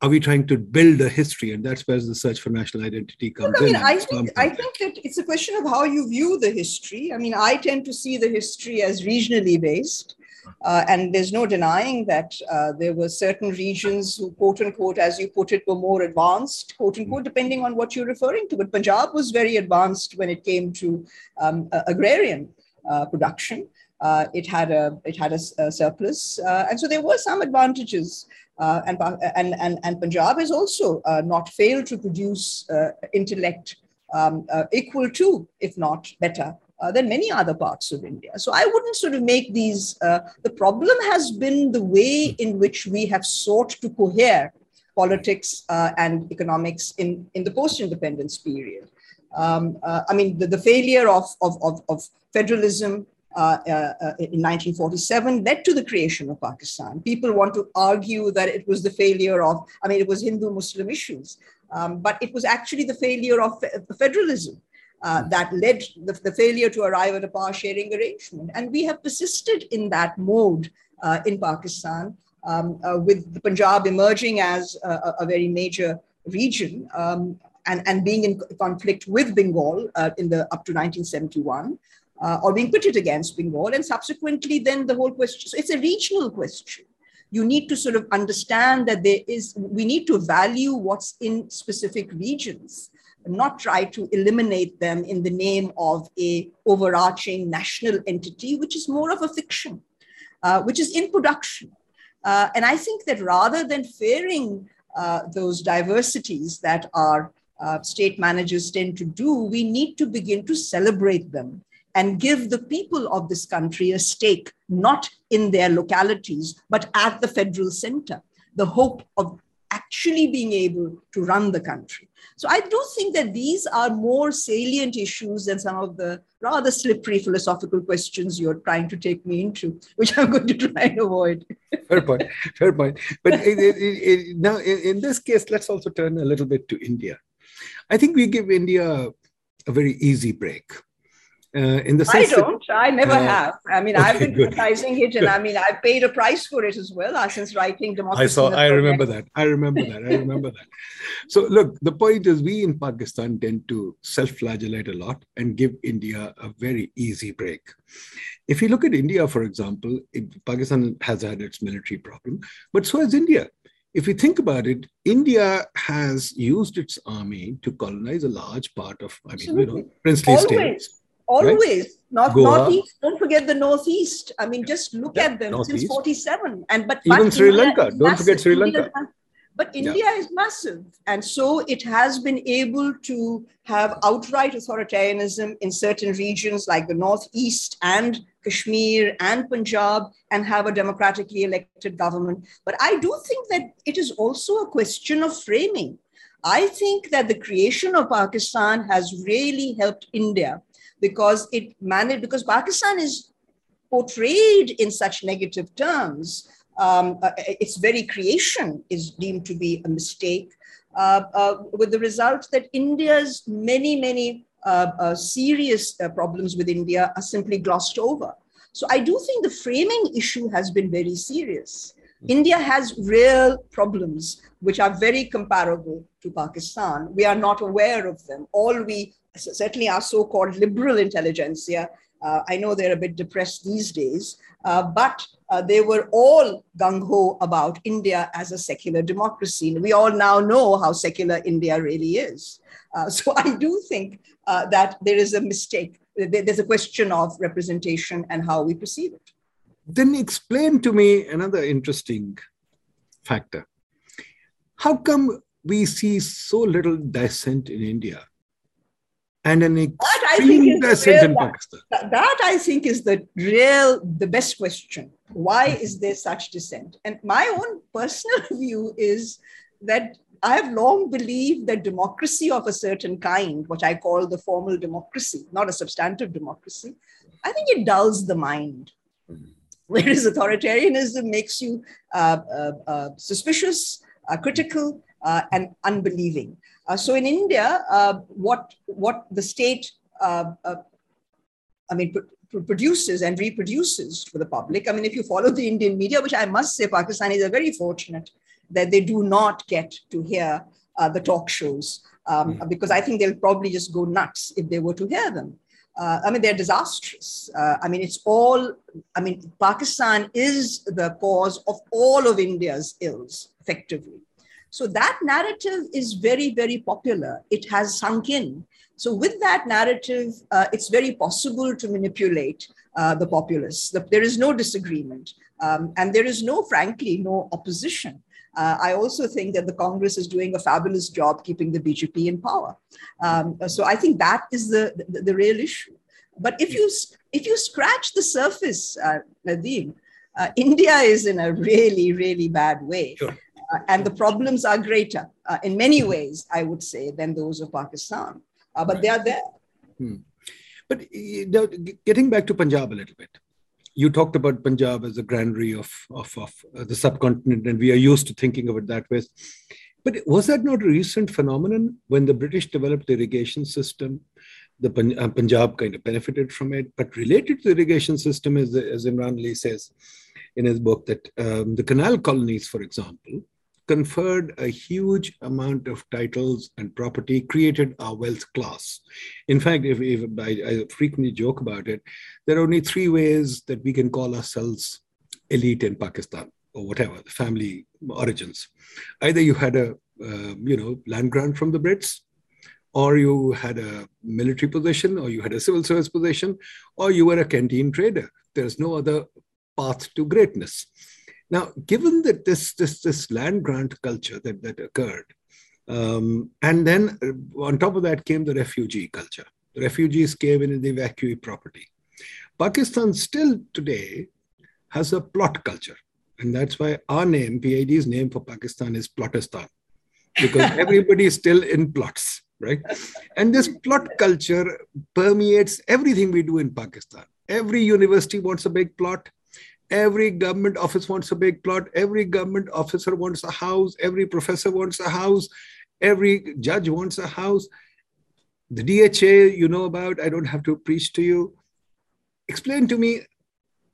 are we trying to build a history? And that's where the search for national identity comes I mean, in. I think, I think that it's a question of how you view the history. I mean, I tend to see the history as regionally based. Uh, and there's no denying that uh, there were certain regions who, quote unquote, as you put it, were more advanced, quote unquote, depending on what you're referring to. But Punjab was very advanced when it came to um, agrarian uh, production. Uh, it had a it had a, a surplus, uh, and so there were some advantages. Uh, and, and and and Punjab has also not failed to produce intellect um, equal to, if not better, uh, than many other parts of India. So I wouldn't sort of make these, uh, the problem has been the way in which we have sought to cohere politics uh, and economics in, in the post independence period. Um, uh, I mean, the, the failure of, of, of, of federalism uh, uh, in 1947 led to the creation of Pakistan. People want to argue that it was the failure of, I mean, it was Hindu Muslim issues, um, but it was actually the failure of federalism uh, that led the, the, failure to arrive at a power sharing arrangement. And we have persisted in that mode uh, in Pakistan, um, uh, with the Punjab emerging as a, a very major region um, and, and being in conflict with Bengal uh, in the up to 1971. Uh, or being pitted against Bengal, and subsequently, then the whole question. So it's a regional question you need to sort of understand that there is we need to value what's in specific regions not try to eliminate them in the name of a overarching national entity, which is more of a fiction, uh, which is in production. Uh, and I think that rather than fearing uh, those diversities that our uh, state managers tend to do, we need to begin to celebrate them and give the people of this country a stake, not in their localities, but at the federal center. The hope of actually being able to run the country. So I do think that these are more salient issues than some of the rather slippery philosophical questions you're trying to take me into, which I'm going to try and avoid. fair point, fair point. But it, it, it, now, in, in this case, let's also turn a little bit to India. I think we give India a very easy break uh, in the sense I don't. That, I never uh, have. I mean, okay, I've been good. criticizing it, and I mean, I've paid a price for it as well uh, since writing democracy. I saw. I remember that. I remember that. I remember that. So, look, the point is, we in Pakistan tend to self-flagellate a lot and give India a very easy break. If you look at India, for example, it, Pakistan has had its military problem, but so has India if you think about it, India has used its army to colonize a large part of, I mean, Absolutely. you know, princely Always. states always. Right? not Goa. northeast don't forget the northeast. I mean just look yeah, at them northeast. since 47 and but even but sri lanka. Don't forget sri lanka. but india yeah. is massive. And so it has been able to have outright authoritarianism in certain regions like the northeast and kashmir and punjab and have a democratically elected government. But i do think that it is also a question of framing. I think that the creation of Pakistan has really helped India because it managed, because Pakistan is portrayed in such negative terms. Um, uh, its very creation is deemed to be a mistake, uh, uh, with the result that India's many, many uh, uh, serious uh, problems with India are simply glossed over. So I do think the framing issue has been very serious. India has real problems which are very comparable to Pakistan. We are not aware of them. All we, certainly our so called liberal intelligentsia, uh, I know they're a bit depressed these days, uh, but uh, they were all gung ho about India as a secular democracy. And we all now know how secular India really is. Uh, so I do think uh, that there is a mistake. There's a question of representation and how we perceive it. Then explain to me another interesting factor. How come we see so little dissent in India and an extreme dissent in Pakistan? That, that I think is the real, the best question. Why mm-hmm. is there such dissent? And my own personal view is that I have long believed that democracy of a certain kind, which I call the formal democracy, not a substantive democracy, I think it dulls the mind. Mm-hmm. Whereas authoritarianism makes you uh, uh, uh, suspicious, uh, critical, uh, and unbelieving. So in India, what, what the state, I mean, produces and reproduces for the public. I mean, if you follow the Indian media, which I must say Pakistanis are very fortunate that they do not get to hear uh, the talk shows, um, mm. because I think they'll probably just go nuts if they were to hear them. Uh, I mean, they're disastrous. Uh, I mean, it's all, I mean, Pakistan is the cause of all of India's ills, effectively. So that narrative is very, very popular. It has sunk in. So, with that narrative, uh, it's very possible to manipulate uh, the populace. The, there is no disagreement. Um, and there is no, frankly, no opposition. Uh, I also think that the Congress is doing a fabulous job keeping the BJP in power. Um, so I think that is the, the, the, real issue. But if you, if you scratch the surface, uh, Nadeem, uh, India is in a really, really bad way. Sure. Uh, and the problems are greater uh, in many ways, I would say, than those of Pakistan uh, but they are there. Hmm. But you know, getting back to Punjab a little bit, you talked about Punjab as a granary of, of, of uh, the subcontinent, and we are used to thinking of it that way. But was that not a recent phenomenon when the British developed the irrigation system? The uh, Punjab kind of benefited from it, but related to the irrigation system, as, as Imran Ali says in his book, that um, the canal colonies, for example, conferred a huge amount of titles and property, created our wealth class. In fact, if, if I, I, frequently joke about it, there are only three ways that we can call ourselves elite in Pakistan or whatever, the family origins. Either you had a uh, you know land grant from the Brits, or you had a military position, or you had a civil service position, or you were a canteen trader. There's no other path to greatness. Now, given that this this this land grant culture that that occurred, um, and then uh, on top of that came the refugee culture. The refugees came in and they evacuate property. Pakistan still today has a plot culture, and that's why our name, PID's name for Pakistan is Plotistan, because everybody is still in plots, right? And this plot culture permeates everything we do in Pakistan. Every university wants a big plot Every government office wants a big plot. Every government officer wants a house. Every professor wants a house. Every judge wants a house. The DHA, you know about, I don't have to preach to you. Explain to me,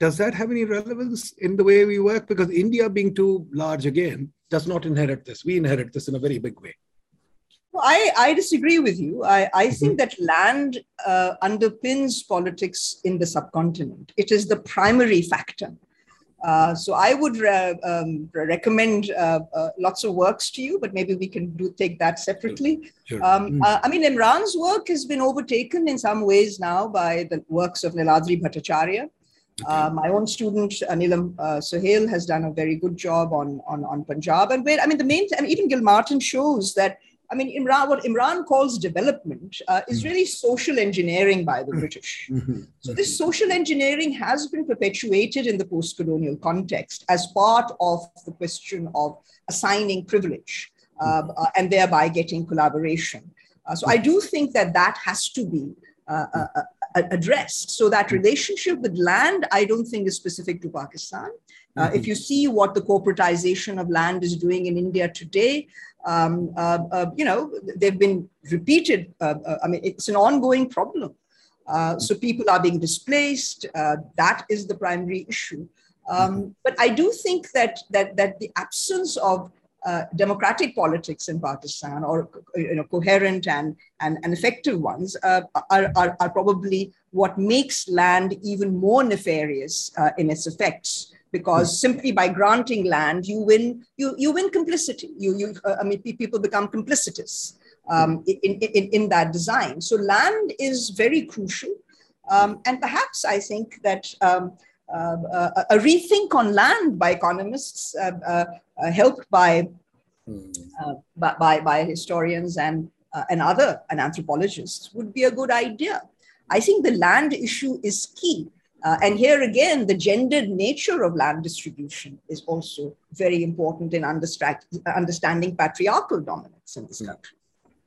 does that have any relevance in the way we work? Because India, being too large again, does not inherit this. We inherit this in a very big way. Well, I, I disagree with you. I, I mm-hmm. think that land uh, underpins politics in the subcontinent. It is the primary factor. Uh, so I would re- um, recommend uh, uh, lots of works to you, but maybe we can do take that separately. Sure. Um, mm. I mean, Imran's work has been overtaken in some ways now by the works of Neeladri Bhattacharya. Okay. Uh, my own student Anilam uh, Sohail has done a very good job on on, on Punjab, and where I mean the main, I mean, even Gilmartin shows that I mean, Imran, what Imran calls development uh, is mm-hmm. really social engineering by the. British. Mm-hmm. So, this social engineering has been perpetuated in the post colonial context as part of the question of assigning privilege uh, uh, and thereby getting collaboration. Uh, so, I do think that that has to be uh, uh, addressed. So, that relationship with land, I don't think is specific to Pakistan. Uh, if you see what the corporatization of land is doing in India today, um, uh, uh, you know, they've been repeated. Uh, uh, I mean, it's an ongoing problem. Uh, so people are being displaced. that is the primary issue. Um, but I do think that that that the absence of uh, democratic politics in Pakistan, or you know, coherent and and, and effective ones, uh, are, are, are probably what makes land even more nefarious uh, in its effects. Because mm. simply by granting land, you win you you win complicity. You you uh, I mean people become complicitous um, in, in in that design. So land is very crucial, um, and perhaps I think that. Um, uh, uh, a rethink on land by economists, uh, helped by, by, by historians and, and other and anthropologists would be a good idea. I think the land issue is key. Uh, and here again, the gendered nature of land distribution is also very important in understanding patriarchal dominance in this hmm. country.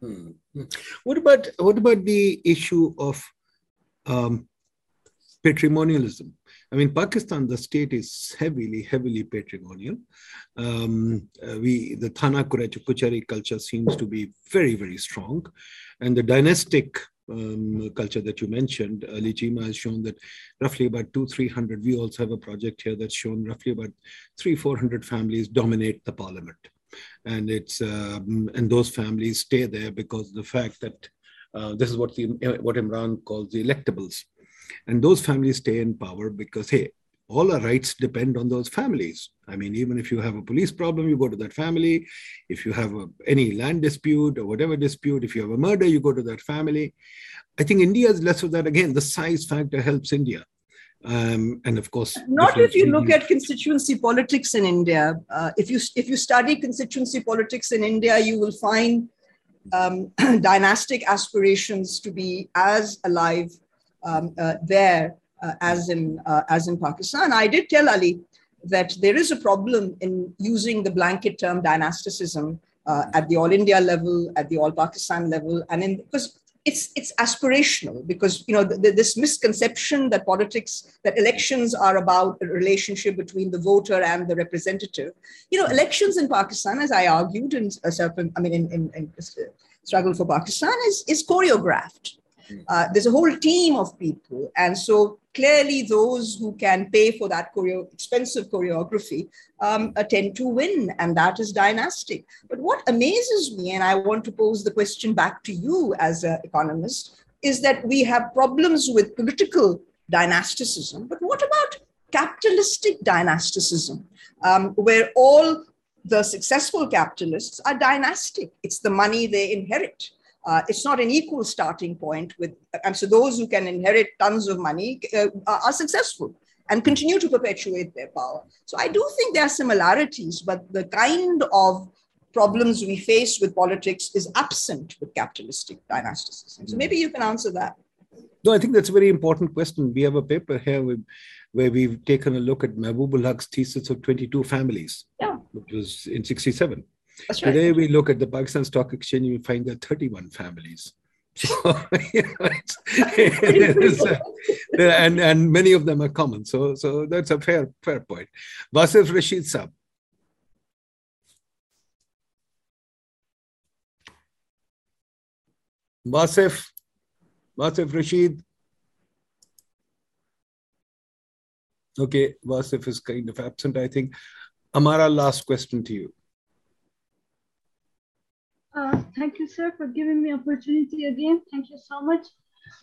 Hmm. What about what about the issue of um, patrimonialism? I mean, Pakistan, the state is heavily, heavily patrimonial. Um, uh, we, the Thana Kuchari culture seems to be very, very strong. And the dynastic um, culture that you mentioned, Ali Cheema has shown that roughly about two, 300, we also have a project here that's shown roughly about three, 400 families dominate the parliament. And it's, um, and those families stay there because the fact that uh, this is what the, what Imran calls the electables and those families stay in power because, hey, all our rights depend on those families. I mean, even if you have a police problem, you go to that family. If you have a, any land dispute or whatever dispute, if you have a murder, you go to that family. I think India is less of that. Again, the size factor helps India. Um, and of course, not if you look at constituency politics in India. Uh, if you if you study constituency politics in India, you will find um, dynastic aspirations to be as alive um, uh, there uh, as in uh, as in Pakistan. I did tell Ali that there is a problem in using the blanket term dynasticism uh, at the all India level, at the all Pakistan level, and in because it's it's aspirational because you know the, the, this misconception that politics that elections are about a relationship between the voter and the representative. You know, elections in Pakistan, as I argued in a certain, I mean, in, in, in struggle for Pakistan, is is choreographed. Uh, there's a whole team of people. And so clearly those who can pay for that choreo- expensive choreography um, tend to win, and that is dynastic. But what amazes me, and I want to pose the question back to you as an economist, is that we have problems with political dynasticism. But what about capitalistic dynasticism, um, where all the successful capitalists are dynastic? It's the money they inherit. Uh, it's not an equal starting point with, and so those who can inherit tons of money uh, are successful and continue to perpetuate their power. So I do think there are similarities, but the kind of problems we face with politics is absent with capitalistic dynasticism. So maybe you can answer that. No, I think that's a very important question. We have a paper here where we've taken a look at Mahbubul Haq's thesis of 22 families, yeah. which was in 67. That's right. Today we look at the Pakistan Stock Exchange, we find there are 31 families. So, you know, it's, uh, and and many of them are common. So so that's a fair fair point. Wasif Rashid Saab. Wasif, Wasif Rashid. Okay, Wasif is kind of absent, I think. Amara, last question to you. Uh, thank you, sir, for giving me opportunity again. Thank you so much.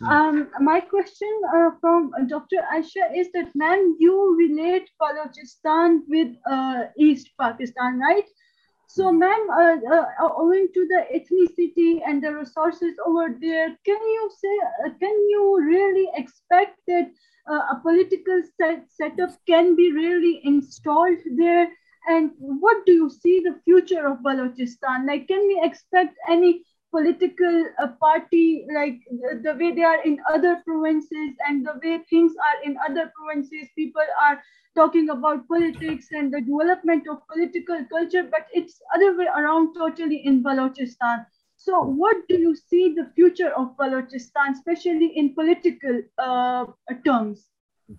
Um, my question uh, from Dr. Ayesha is that, ma'am, you relate Balochistan with uh, East Pakistan, right? So, ma'am, uh, uh, owing to the ethnicity and the resources over there, can you say, uh, can you really expect that a political set, setup can be really installed there? And what do you see the future of Balochistan? Like, can we expect any political uh, party like the, the, way they are in other provinces and the way things are in other provinces? People are talking about politics and the development of political culture, but it's other way around totally in Balochistan. So, what do you see the future of Balochistan, especially in political uh, terms?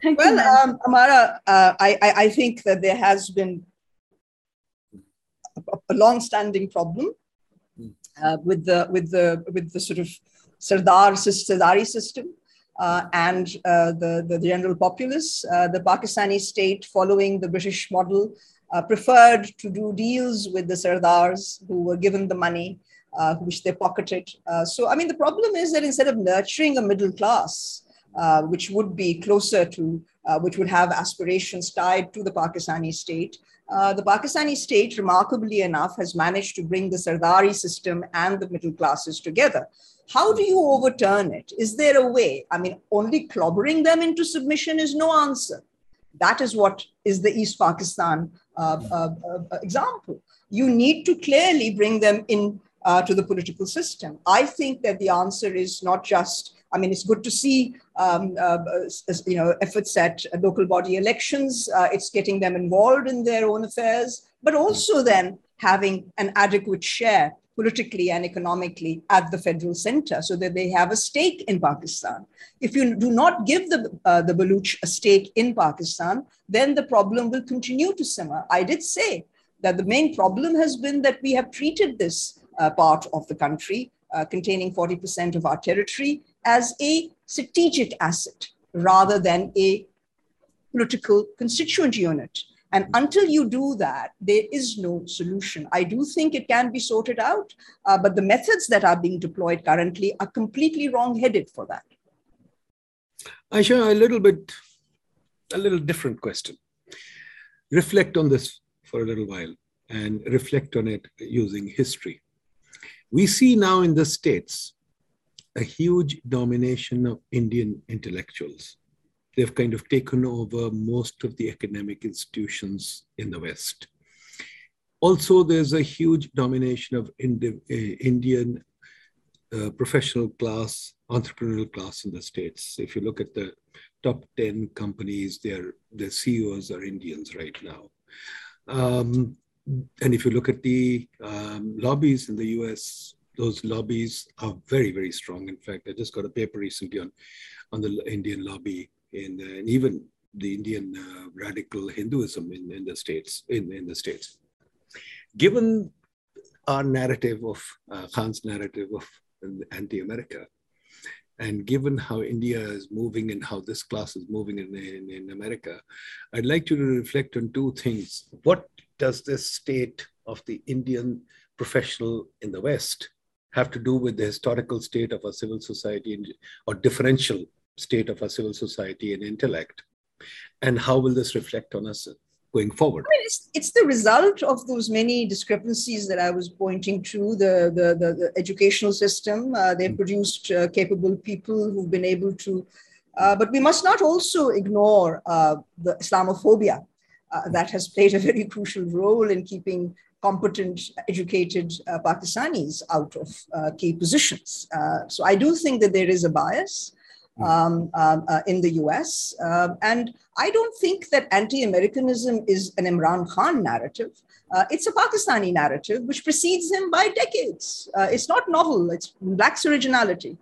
Thank well, you. Well, um, Amara, uh, I, I think that there has been a, long-standing problem uh, with the with the with the sort of Sardar Sardari system. uh, and uh, the, the general populace. Uh, the Pakistani state, following the British model, uh, preferred to do deals with the Sardars who were given the money, which they pocketed. So, I mean, the problem is that instead of nurturing a middle class, which would be closer to, which would have aspirations tied to the Pakistani state, uh, the Pakistani state, remarkably enough, has managed to bring the Sardari system and the middle classes together. How do you overturn it? Is there a way? I mean, only clobbering them into submission is no answer. That is what is the East Pakistan uh, uh, uh, example. You need to clearly bring them in uh, to the political system. I think that the answer is not just I mean, it's good to see, um, uh, you know, efforts at local body elections. Uh, it's getting them involved in their own affairs, but also then having an adequate share politically and economically at the federal center so that they have a stake in Pakistan. If you do not give the, uh, the Baluch a stake in Pakistan, then the problem will continue to simmer. I did say that the main problem has been that we have treated this uh, part of the country uh, containing 40% of our territory as a strategic asset rather than a political constituent unit. And until you do that, there is no solution. I do think it can be sorted out, uh, but the methods that are being deployed currently are completely wrong headed for that. Ayesha, a little bit, a little different question. Reflect on this for a little while and reflect on it using history. We see now in the States a huge domination of Indian intellectuals. They've kind of taken over most of the academic institutions in the West. Also, there's a huge domination of Indi- uh, Indian uh, professional class, entrepreneurial class in the States. If you look at the top 10 companies, their, their CEOs are Indians right now. Um, and if you look at the um, lobbies in the US, those lobbies are very, very strong. In fact, I just got a paper recently on, on the Indian lobby in, uh, and even the Indian uh, radical Hinduism in, in the states. In, in the states, given our narrative of uh, Khan's narrative of anti-America, and given how India is moving and how this class is moving in, in, in America, I'd like you to reflect on two things. What does this state of the Indian professional in the West have to do with the historical state of our civil society or differential state of our civil society and intellect? And how will this reflect on us going forward? I mean, it's, it's the result of those many discrepancies that I was pointing to. The, the, the, the educational system, uh, they mm. produced uh, capable people who've been able to, uh, but we must not also ignore uh, the Islamophobia. Uh, that has played a very crucial role in keeping competent, educated uh, Pakistanis out of uh, key positions. Uh, so I do think that there is a bias hmm. um, um, uh, in the US. Um, and I don't think that anti Americanism is an Imran Khan narrative. Uh, it's a Pakistani narrative which precedes him by decades. Uh, it's not novel, it lacks originality,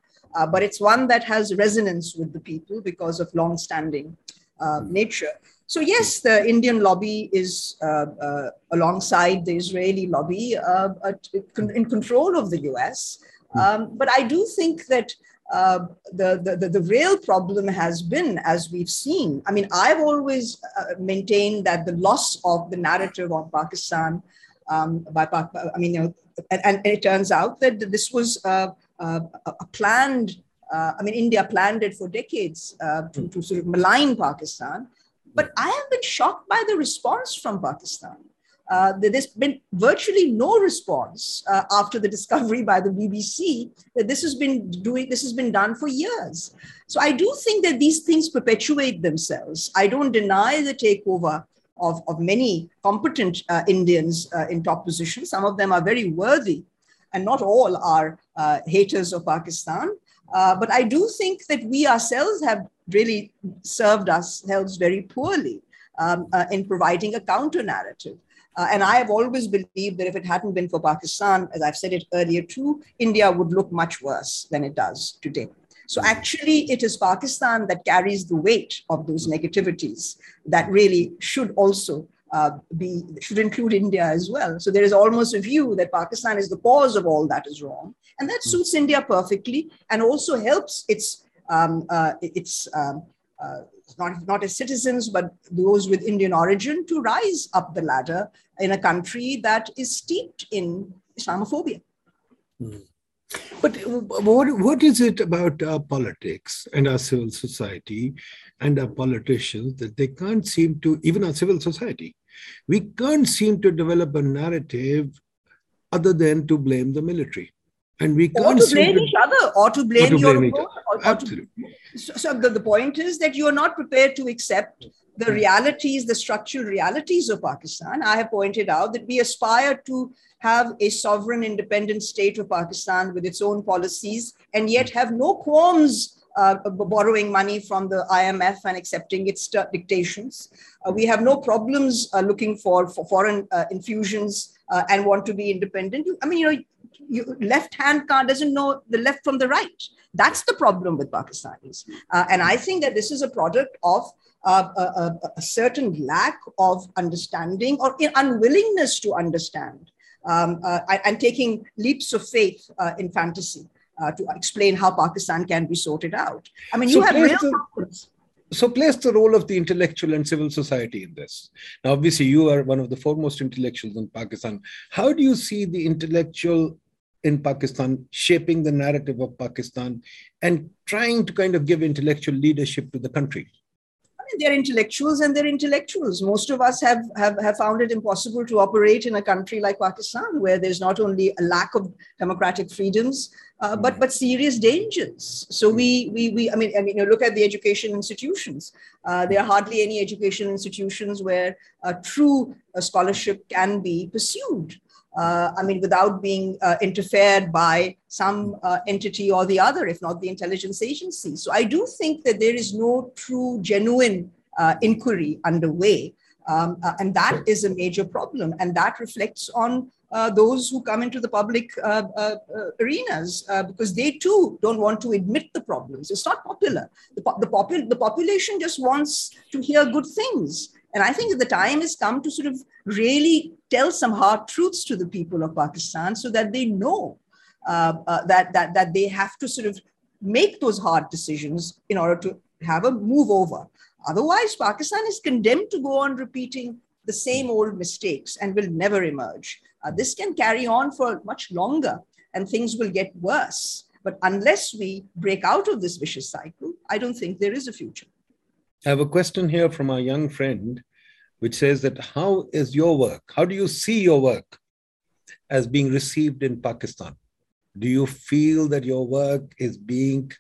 but it's one that has resonance with the people because of long standing hmm. nature. So yes, the Indian lobby is uh, uh, alongside the Israeli lobby uh, in control of the US. Hmm. Um, but I do think that uh, the, the, the, real problem has been, as we've seen, I mean, I've always uh, maintained that the loss of the narrative on Pakistan um, by, I mean, you know, and, and, it turns out that this was uh, a planned, I mean, India planned it for decades to, hmm. to sort of malign Pakistan. But I have been shocked by the response from Pakistan. Uh, there's been virtually no response uh, after the discovery by the BBC that this has been doing this has been done for years. So I do think that these things perpetuate themselves. I don't deny the takeover of, of many competent uh, Indians uh, in top positions. Some of them are very worthy, and not all are uh, haters of Pakistan. Uh, but I do think that we ourselves have really served ourselves very poorly um, uh, in providing a counter narrative. Uh, and I have always believed that if it hadn't been for Pakistan, as I've said it earlier too, India would look much worse than it does today. So actually, it is Pakistan that carries the weight of those negativities that really should also uh, be should include India as well. So there is almost a view that Pakistan is the cause of all that is wrong, and that suits India perfectly, and also helps its um, uh, its um, uh, not, not as citizens, but those with Indian origin to rise up the ladder in a country that is steeped in Islamophobia. Mm. But what, what is it about our politics and our civil society and our politicians that they can't seem to, even our civil society, we can't seem to develop a narrative other than to blame the military? And we can't or to blame each other or to blame, or to blame your or, Absolutely. To, so, so the, the point is that you are not prepared to accept the hmm. realities, the structural realities of Pakistan. I have pointed out that we aspire to have a sovereign, independent state of Pakistan with its own policies, and yet hmm. have no qualms uh, borrowing money from the IMF and accepting its dictations. Uh, we have no problems uh, looking for, for foreign uh, infusions uh, and want to be independent. I mean, you know, you, left hand car doesn't know the left from the right. That's the problem with Pakistanis. Uh, and I think that this is a product of a, a, a, certain lack of understanding or unwillingness to understand um, and taking leaps of faith in fantasy uh, to explain how Pakistan can be sorted out. I mean, you so have real the. So, place the role of the intellectual and civil society in this. Now, obviously, you are one of the foremost intellectuals in Pakistan. How do you see the intellectual in Pakistan, shaping the narrative of Pakistan and trying to kind of give intellectual leadership to the country? They're intellectuals and they're intellectuals. Most of us have, have, have found it impossible to operate in a country like Pakistan, where there's not only a lack of democratic freedoms, uh, but but serious dangers. So we we we I mean I mean you know, look at the education institutions. Uh, there are hardly any education institutions where a true uh, scholarship can be pursued I mean, without being uh, interfered by some uh, entity or the other, if not the intelligence agency. So I do think that there is no true, genuine uh, inquiry underway. Um, uh, and that is a major problem. And that reflects on uh, those who come into the public arenas because they too don't want to admit the problems. It's not popular. The, po- the, popul- the population just wants to hear good things. And I think the time has come to sort of really tell some hard truths to the people of Pakistan so that they know uh, uh, that, that, that they have to sort of make those hard decisions in order to have a move over. Otherwise, Pakistan is condemned to go on repeating the same old mistakes and will never emerge. Uh, this can carry on for much longer and things will get worse. But unless we break out of this vicious cycle, I don't think there is a future. I have a question here from our young friend, which says that how is your work? How do you see your work as being received in Pakistan? Do you feel that your work is being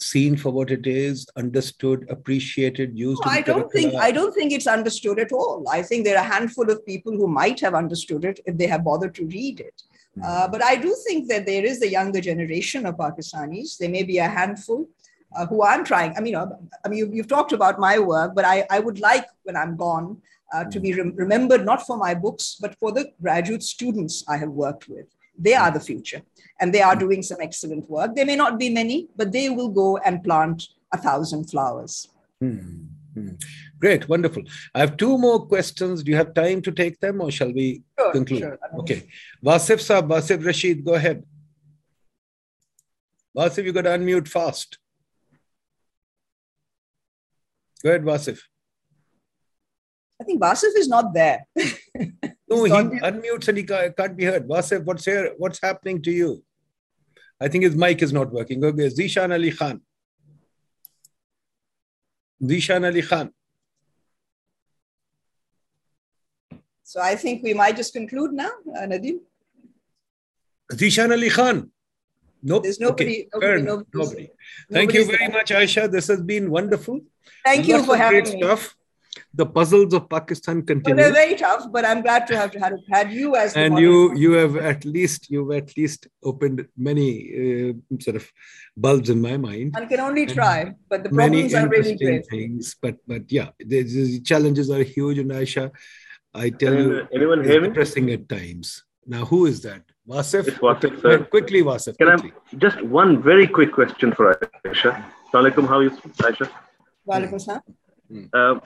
seen for what it is, understood, appreciated, used? No, I don't think I don't think it's understood at all. I think there are a handful of people who might have understood it if they have bothered to read it. Mm-hmm. Uh, but I do think that there is a younger generation of Pakistanis. There may be a handful uh, who I'm trying. I mean, uh, I mean, you've, you've, talked about my work, but I, I would like when I'm gone uh, to be re- remembered not for my books, but for the graduate students I have worked with. They are the future, and they are doing some excellent work. There may not be many, but they will go and plant a thousand flowers. Mm-hmm. Great, wonderful. I have two more questions. Do you have time to take them, or shall we sure, conclude? Sure. Okay, Wasif Saab, Wasif Rashid, go ahead. Wasif, you got to unmute fast. Go ahead, Vasif. I think Vasif is not there. no, he unmutes and he can't be heard. Vasif, what's here? What's happening to you? I think his mic is not working. Okay, Zishan Ali Khan. Zishan Ali Khan. So I think we might just conclude now, uh, Nadeem. Zishan Ali Khan. Nope. There's nobody. Okay. Nobody, nobody. Thank you very there. much, Ayesha. This has been wonderful. Thank you for having me. Stuff. The puzzles of Pakistan continue. Well, they're very tough, but I'm glad to have had, had you as. And you, you have at least you've at least opened many uh, sort of bulbs in my mind. I can only try, but the problems are really great. Things, but but yeah, the, the challenges are huge, and Ayesha, I tell you, you, anyone hear me? Depressing at times. Now, who is that? Wasif? It's Wasif, sir. Quickly, Wasif. Can quickly. I just one very quick question for Ayesha? Assalamualaikum. How are you, Ayesha? Walaikum uh,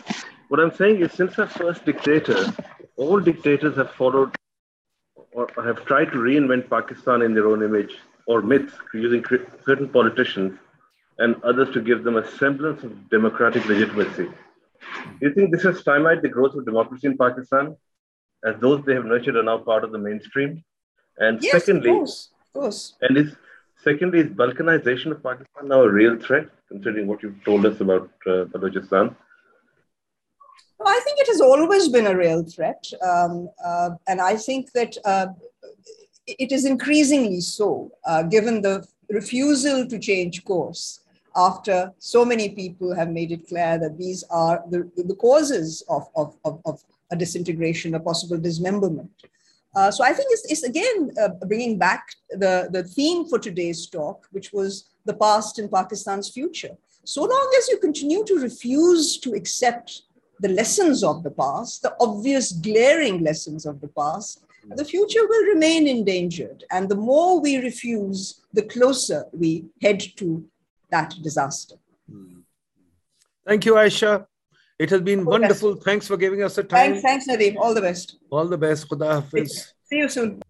What I'm saying is, since our first dictator, all dictators have followed or have tried to reinvent Pakistan in their own image or myths using certain politicians and others to give them a semblance of democratic legitimacy. Do you think this has stymied the growth of democracy in Pakistan, as those they have nurtured are now part of the mainstream? And yes, secondly, of course, of course. And is secondly, is Balkanization of Pakistan now a real threat, considering what you've told us about uh, Balochistan? I think it has always been a real threat, um, uh, and I think that uh, it is increasingly so, uh, given the refusal to change course after so many people have made it clear that these are the, the causes of, of, of, of a disintegration, a possible dismemberment. Uh, so I think it's, it's again uh, bringing back the, the theme for today's talk, which was the past and Pakistan's future. So long as you continue to refuse to accept the lessons of the past, the obvious glaring lessons of the past, the future will remain endangered. And the more we refuse, the closer we head to that disaster. Thank you, Ayesha. It has been wonderful. Thanks for giving us the time. Thanks, thanks, Nadeem. All the best. All the best. Khuda Hafiz. See you soon.